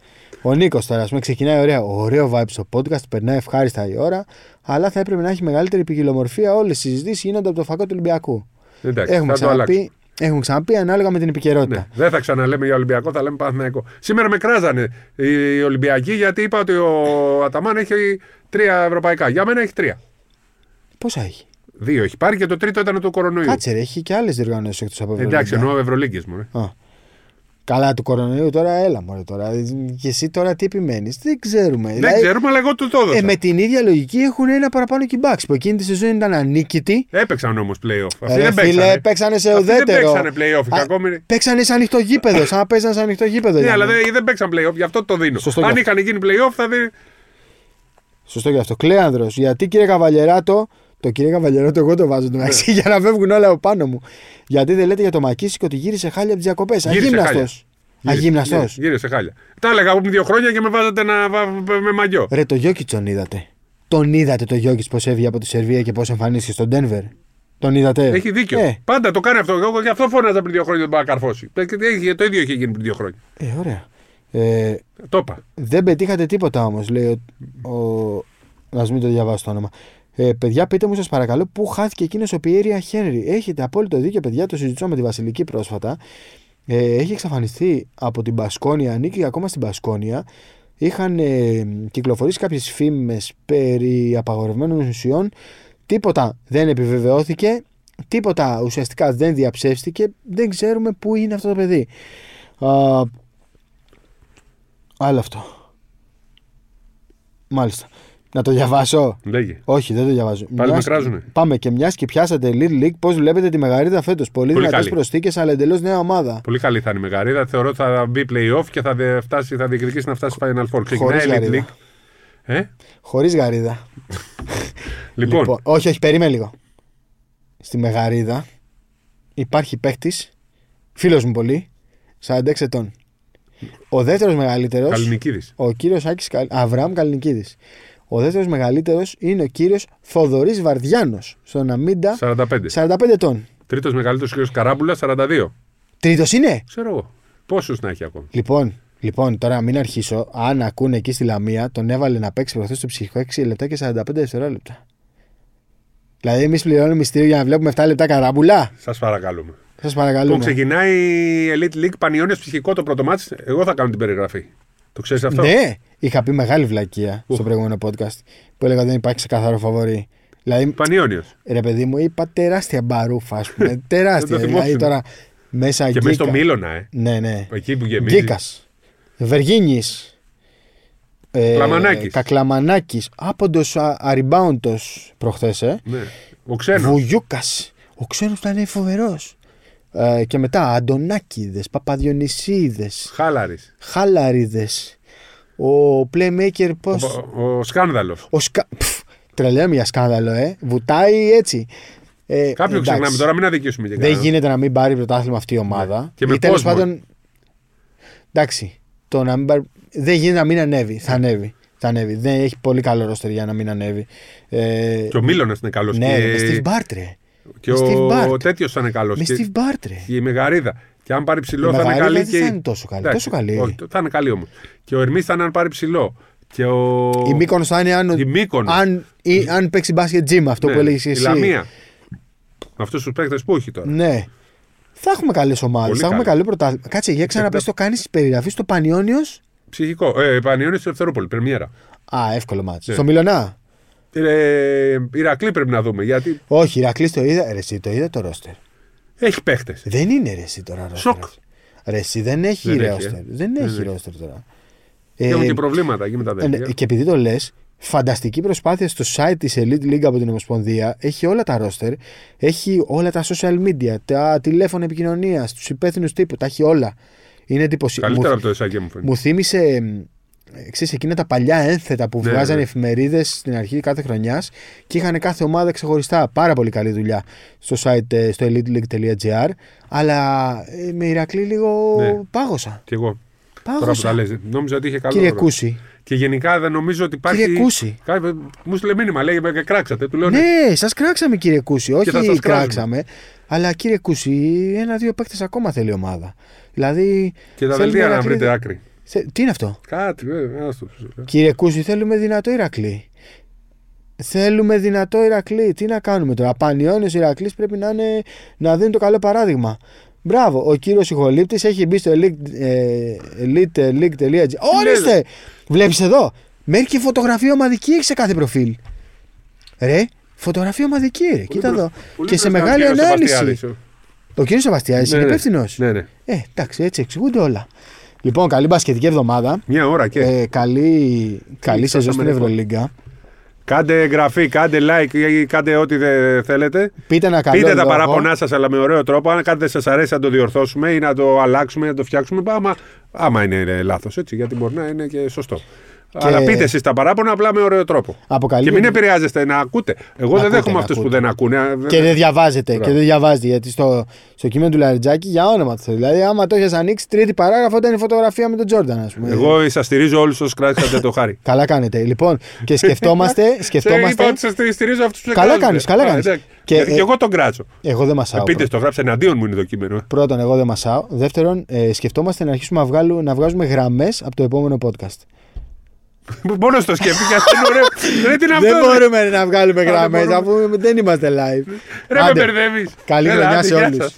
Ο Νίκος τώρα, ας πούμε, ξεκινάει ωραία. Ωραίο vibe στο podcast, περνάει ευχάριστα η ώρα, αλλά θα έπρεπε να έχει μεγαλύτερη ποικιλομορφία. Όλες οι συζητήσεις γίνονται από το φακό του Ολυμπιακού. Εντάξει, Έχουμε θα το αλλάξω. ξαναπεί, έχουμε ξαναπεί ανάλογα με την επικαιρότητα. Ναι, δεν θα ξαναλέμε για Ολυμπιακό, θα λέμε Παναθηναϊκό. Σήμερα με κράζανε οι Ολυμπιακοί γιατί είπα ότι ο Αταμάν έχει τρία ευρωπαϊκά. Για μένα έχει τρία. Πόσα έχει; Δύο έχει πάρει και το τρίτο ήταν του κορονοϊού. Κάτσε, ρε, έχει και άλλες διοργανώσεις εκτός από Εντάξει, Ευρωλίγκα. εννοώ Ευρωλίγκες μου. ρε. Α. Καλά, του κορονοϊού τώρα, έλα μωρέ τώρα. Και εσύ τώρα τι επιμένεις; Δεν ξέρουμε. Δεν ξέρουμε, αλλά εγώ του το έδωσα. ε, με την ίδια λογική έχουν ένα παραπάνω κυμπάξ που εκείνη τη σεζόν ήταν ανίκητοι. Έπαιξαν όμως playoff. Αυτοί Ρε δεν φίλε, παίξανε. παίξανε σε Αυτοί δεν ουδέτερο. παίξανε playoff. Α, Ακόμη... Παίξανε σε ανοιχτό γήπεδο, σαν να παίζανε σε ανοιχτό γήπεδο. Ναι, για αλλά μένα. δεν, δεν παίξαν playoff, γι' αυτό το δίνω. Σωστό Αν γι' αυτό. είχαν γίνει playoff, θα δει. Σωστό γι' αυτό. Κλέανδρος, γιατί κύριε Καβαλιεράτο Το κύριε Καβαλιερότο, εγώ το βάζω το μεταξύ για να φεύγουν όλα από πάνω μου. Γιατί δεν λέτε για το Μακίσικο ότι γύρισε χάλια από τις διακοπές. Γύρισε Αγύμναστος. χάλια. Αγύμναστος. Γύρισε, γύρισε χάλια. Τα έλεγα από πριν δύο χρόνια και με βάζατε να, βα- με μαγιό. Ρε, το Γιώκητς τον είδατε. Τον είδατε το Γιώκητς πώς έβγε από τη Σερβία και πώς εμφανίστηκε στον Ντένβερ. Τον είδατε. Έχει δίκιο. Ε, Πάντα το κάνει αυτό. Εγώ γι' αυτό φώναζα πριν δύο χρόνια ότι μπορεί να καρφώσει. Ε, και έχει- Το ίδιο είχε γίνει πριν δύο χρόνια. ε, ωραία. Ε, Το είπα. δεν πετύχατε τίποτα όμως, λέει ο. ο να μην το διαβάσω το όνομα. Ε, παιδιά, πείτε μου, σας παρακαλώ, πού χάθηκε εκείνος ο Πιέρια Χένρι; Έχετε απόλυτο δίκιο, παιδιά, το συζητώ με τη Βασιλική πρόσφατα. Ε, έχει εξαφανιστεί από την Πασκόνια, ανήκει ακόμα στην Πασκόνια. Είχαν ε, κυκλοφορήσει κάποιες φήμες περί απαγορευμένων ουσιών. Τίποτα δεν επιβεβαιώθηκε. Τίποτα ουσιαστικά δεν διαψεύστηκε. Δεν ξέρουμε πού είναι αυτό το παιδί. Α, άλλο αυτό. Μάλιστα. Να το διαβάσω; Λέγε. Όχι, δεν το διαβάζω. Πάλι Μιας- με κράζουνε. Πάμε και μιας και πιάσατε Little League, πώς βλέπετε τη Μεγαρίδα φέτος; Πολύ, Πολύ δυνατές καλή. προσθήκες, αλλά εντελώς νέα ομάδα. Πολύ καλή θα είναι η Μεγαρίδα. Θεωρώ ότι θα μπει playoff και θα, δε- φτάσει, θα διεκδικήσει να φτάσει Final Four. Ξεκινάει η Elite Γαρίδα. League. Ε; Χωρίς γαρίδα. Λοιπόν, όχι, όχι, περίμενε λίγο. Στη Μεγαρίδα υπάρχει παίχτη, φίλος μου πολύ, 46 ετών. Ο δεύτερος μεγαλύτερος. Καλλινικίδης. Ο κύριος Άκης Αβραάμ Καλνικίδης. Ο δεύτερος μεγαλύτερος είναι ο κύριος Θοδωρής Βαρδιάνος. Στον Αμίντα 45. 45 ετών. Τρίτος μεγαλύτερος κ. Καράμπουλας 42. Τρίτος είναι; Ξέρω εγώ. Πόσους να έχει ακόμα. Λοιπόν, λοιπόν, τώρα μην αρχίσω. Αν ακούνε εκεί στη Λαμία, τον έβαλε να παίξει προχθές στο ψυχικό 6 λεπτά και 45 δευτερόλεπτα. Δηλαδή, εμείς πληρώνουμε μυστήριο για να βλέπουμε 7 λεπτά καράμπουλα. Σας παρακαλούμε. Σας Λοιπόν, παρακαλούμε. ξεκινάει η Elite League Πανιόνιος ψυχικό το πρώτο μάτς. Εγώ θα κάνω την περιγραφή. Το ξέρεις αυτό; Ναι, είχα πει μεγάλη βλακεία στο προηγούμενο podcast που έλεγα ότι δεν υπάρχει ξεκαθαρό φαβορή. Δηλαδή, Πανιόνιος. ρε παιδί μου, είπα τεράστια μπαρούφα, ας πούμε. τεράστια. Δεν το δηλαδή θυμόσουν. τώρα μέσα Και Γκίκα. μέσα στο Μίλωνα, ε. Ναι, ναι. Εκεί που γεμίζεις. Γκίκα. Βεργίνης. Ε, Κλαμανάκης. Κακλαμανάκης. Άποντος αριμπάουντος προχθές, ε. Ναι. Ο ξένος. Βουγιούκας. Ο ξένος ήταν φοβερός. Ε, και μετά Αντωνάκηδες, Παπαδιονυσίδες, Χάλαρης. Χάλαριδες. Ο playmaker πώς; Ο, ο σκάνδαλος. Ο σκα... Πφ, τρελαίνομαι για σκάνδαλο, ε. Βουτάει έτσι. Ε, Κάποιο εντάξει. ξεχνάμε τώρα, μην αδικήσουμε και Δεν κανέναν. γίνεται να μην πάρει πρωτάθλημα αυτή η ομάδα. Ναι. Και με Ή τέλος κόσμο. πάντων. Εντάξει. Το να μην πάρει... Δεν γίνεται να μην ανέβει. Θα ανέβει. Θα ανέβει. Δεν έχει πολύ καλό ρόστερ για να μην ανέβει. Ε, Και ο Μίλωνας είναι καλός. ναι, και... μες Steve Bart, ρε. Και Steve Bart. ο τέτοιος θα είναι καλός. Με Και... Steve Bart, ρε. και η Μεγαρίδα. Και αν πάρει ψηλό Η θα είναι Μεγαρίδα καλή. δεν Και... θα είναι τόσο καλή. Εντάξει, Τόσο καλή. όχι, θα είναι καλή όμως. Και ο Ερμής θα είναι αν πάρει ψηλό. Και ο... Η Μύκονος θα είναι αν, Η Μύκονος. αν, ή, αν παίξει μπάσκετ gym, αυτό Ναι, που έλεγε Η εσύ. Λαμία. Αυτούς τους παίκτες που έχει τώρα. Ναι. Θα έχουμε καλές ομάδες. Πολύ Θα έχουμε καλές. καλό πρωτάθλημα. Κάτσε, για ξαναπες το κάνεις περιγραφή στο Πανιόνιος. Ψυχικό. Ε, Πανιόνιος στο Ευθερόπολη, πρεμιέρα. Α, εύκολο μάτσο. Ναι. Στο Μιλονά. Ε, Ηρακλή πρέπει να δούμε γιατί Όχι, Ηρακλής το είδα. Ρε, εσύ το είδα το ρόστερ. έχει παίχτες. Δεν είναι ρε, εσύ τώρα ρόστερ. Σοκ. Ρε, εσύ δεν έχει Δεν έχει, ρόστερ. ε. Δεν Δεν έχει έχει. ρόστερ τώρα. Και Ε, έχουν και προβλήματα εκεί με τα ε, ναι, αδέρφια. και επειδή το λες, φανταστική προσπάθεια στο site της Elite League από την Ομοσπονδία. Έχει όλα τα ρόστερ. Έχει όλα τα social media, τα τηλέφωνα επικοινωνίας, τους υπεύθυνους τύπου. Τα έχει όλα. Είναι εντυπωσιακό. Καλύτερα από το Εσάκη μου φαίνεται. Μου θύμισε ε, ξέρεις, εκείνα τα παλιά ένθετα που Ναι, βγάζανε ναι. εφημερίδες στην αρχή κάθε χρονιάς και είχαν κάθε ομάδα ξεχωριστά. Πάρα πολύ καλή δουλειά στο site ε, στο eliteleague.gr. Αλλά ε, με Ηρακλή λίγο Ναι. πάγωσα. Και εγώ. Τώρα που τα Πάγωσα. λες, νόμιζα ότι είχε καλό. Κύριε ρόλο. Κούση. Και γενικά δεν νομίζω ότι υπάρχει. Κύριε Κούση. Κά- Μου στείλε μήνυμα, λέει με κράξατε. Του λέω ναι. Ναι, σας κράξαμε κύριε Κούση. θα Όχι σας κράξουμε. κράξαμε. Αλλά κύριε Κούση, ένα-δύο παίκτες ακόμα θέλει η ομάδα. Δηλαδή. Και τα θέλουμε δελτία να Ηρακλή- βρείτε άκρη. Θε- Τι είναι αυτό; Κάτι, βέβαια. άστο. Κύριε Κούση, θέλουμε δυνατό Ηρακλή. Θέλουμε δυνατό Ηρακλή. Τι να κάνουμε τώρα; Πανιόνιο Ηρακλής πρέπει να, είναι, να δίνει το καλό παράδειγμα. Μπράβο. Ο κύριος Ιχολήπτης έχει μπει στο elite, ε, eliteleague.gr. Ορίστε! Βλέπεις εδώ. Μέχρι και φωτογραφία ομαδική έχεις σε κάθε προφίλ. Ρε, φωτογραφία ομαδική, ρε. Κοίτα εδώ. Και σε μεγάλη ανάλυση. Ο κύριος Σεβαστιάδης Ναι, είναι ναι. υπεύθυνος. Ναι, ναι. Ε, εντάξει, έτσι εξηγούνται όλα. Λοιπόν, καλή μπασκετική εβδομάδα. Μια ώρα και. Ε, καλή καλή σεζόν στην φτάσαμε Ευρωλίγκα. Κάντε εγγραφή, κάντε like ή κάντε ό,τι δε θέλετε. Πείτε ένα καλό Πείτε τα λόγο. παράπονά σας, αλλά με ωραίο τρόπο. Αν κάτι δεν σας αρέσει, να το διορθώσουμε ή να το αλλάξουμε, να το φτιάξουμε. Άμα, άμα είναι λάθος, έτσι. Γιατί μπορεί να είναι και σωστό. Αλλά πείτε εσείς τα παράπονα απλά με ωραίο τρόπο. Αποκαλύπτει. Και μην επηρεάζεστε να ακούτε. Εγώ ακούτε, δεν δέχομαι να αυτούς που ακούτε. δεν ακούνε. Και δεν διαβάζετε. Μπράβο. Και δεν διαβάζετε. Γιατί στο, στο κείμενο του Λαριτζάκη για όνομα του Θεού. Δηλαδή, άμα το έχεις ανοίξει, τρίτη παράγραφο ήταν η φωτογραφία με τον Τζόρνταν, ας πούμε. Εγώ σα στηρίζω όλους όσους κράτησατε το χάρη. Καλά κάνετε. Λοιπόν, και σκεφτόμαστε. Σε είπα σκεφτόμαστε ότι σας στηρίζω αυτούς που Καλά κράζετε. κάνεις, καλά Α, κάνεις. εντάξει. Και, Γιατί ε, και εγώ τον κράτσω. εγώ δεν μασάω. Πείτε, το γράψε εναντίον μου είναι το κείμενο. Πρώτον, εγώ δεν μασάω. Δεύτερον, ε, σκεφτόμαστε να αρχίσουμε να, βγάλουμε, να βγάζουμε γραμμές από το επόμενο podcast. Μόνο το σκέφτηκα. αυτό είναι ωραίο. Ρε, τι είναι αυτό. δεν ρε. μπορούμε να βγάλουμε δεν γραμμές μπορούμε. αφού δεν είμαστε live. Ρε, με Άντε. μπερδεύεις. Καλή χρονιά σε όλους.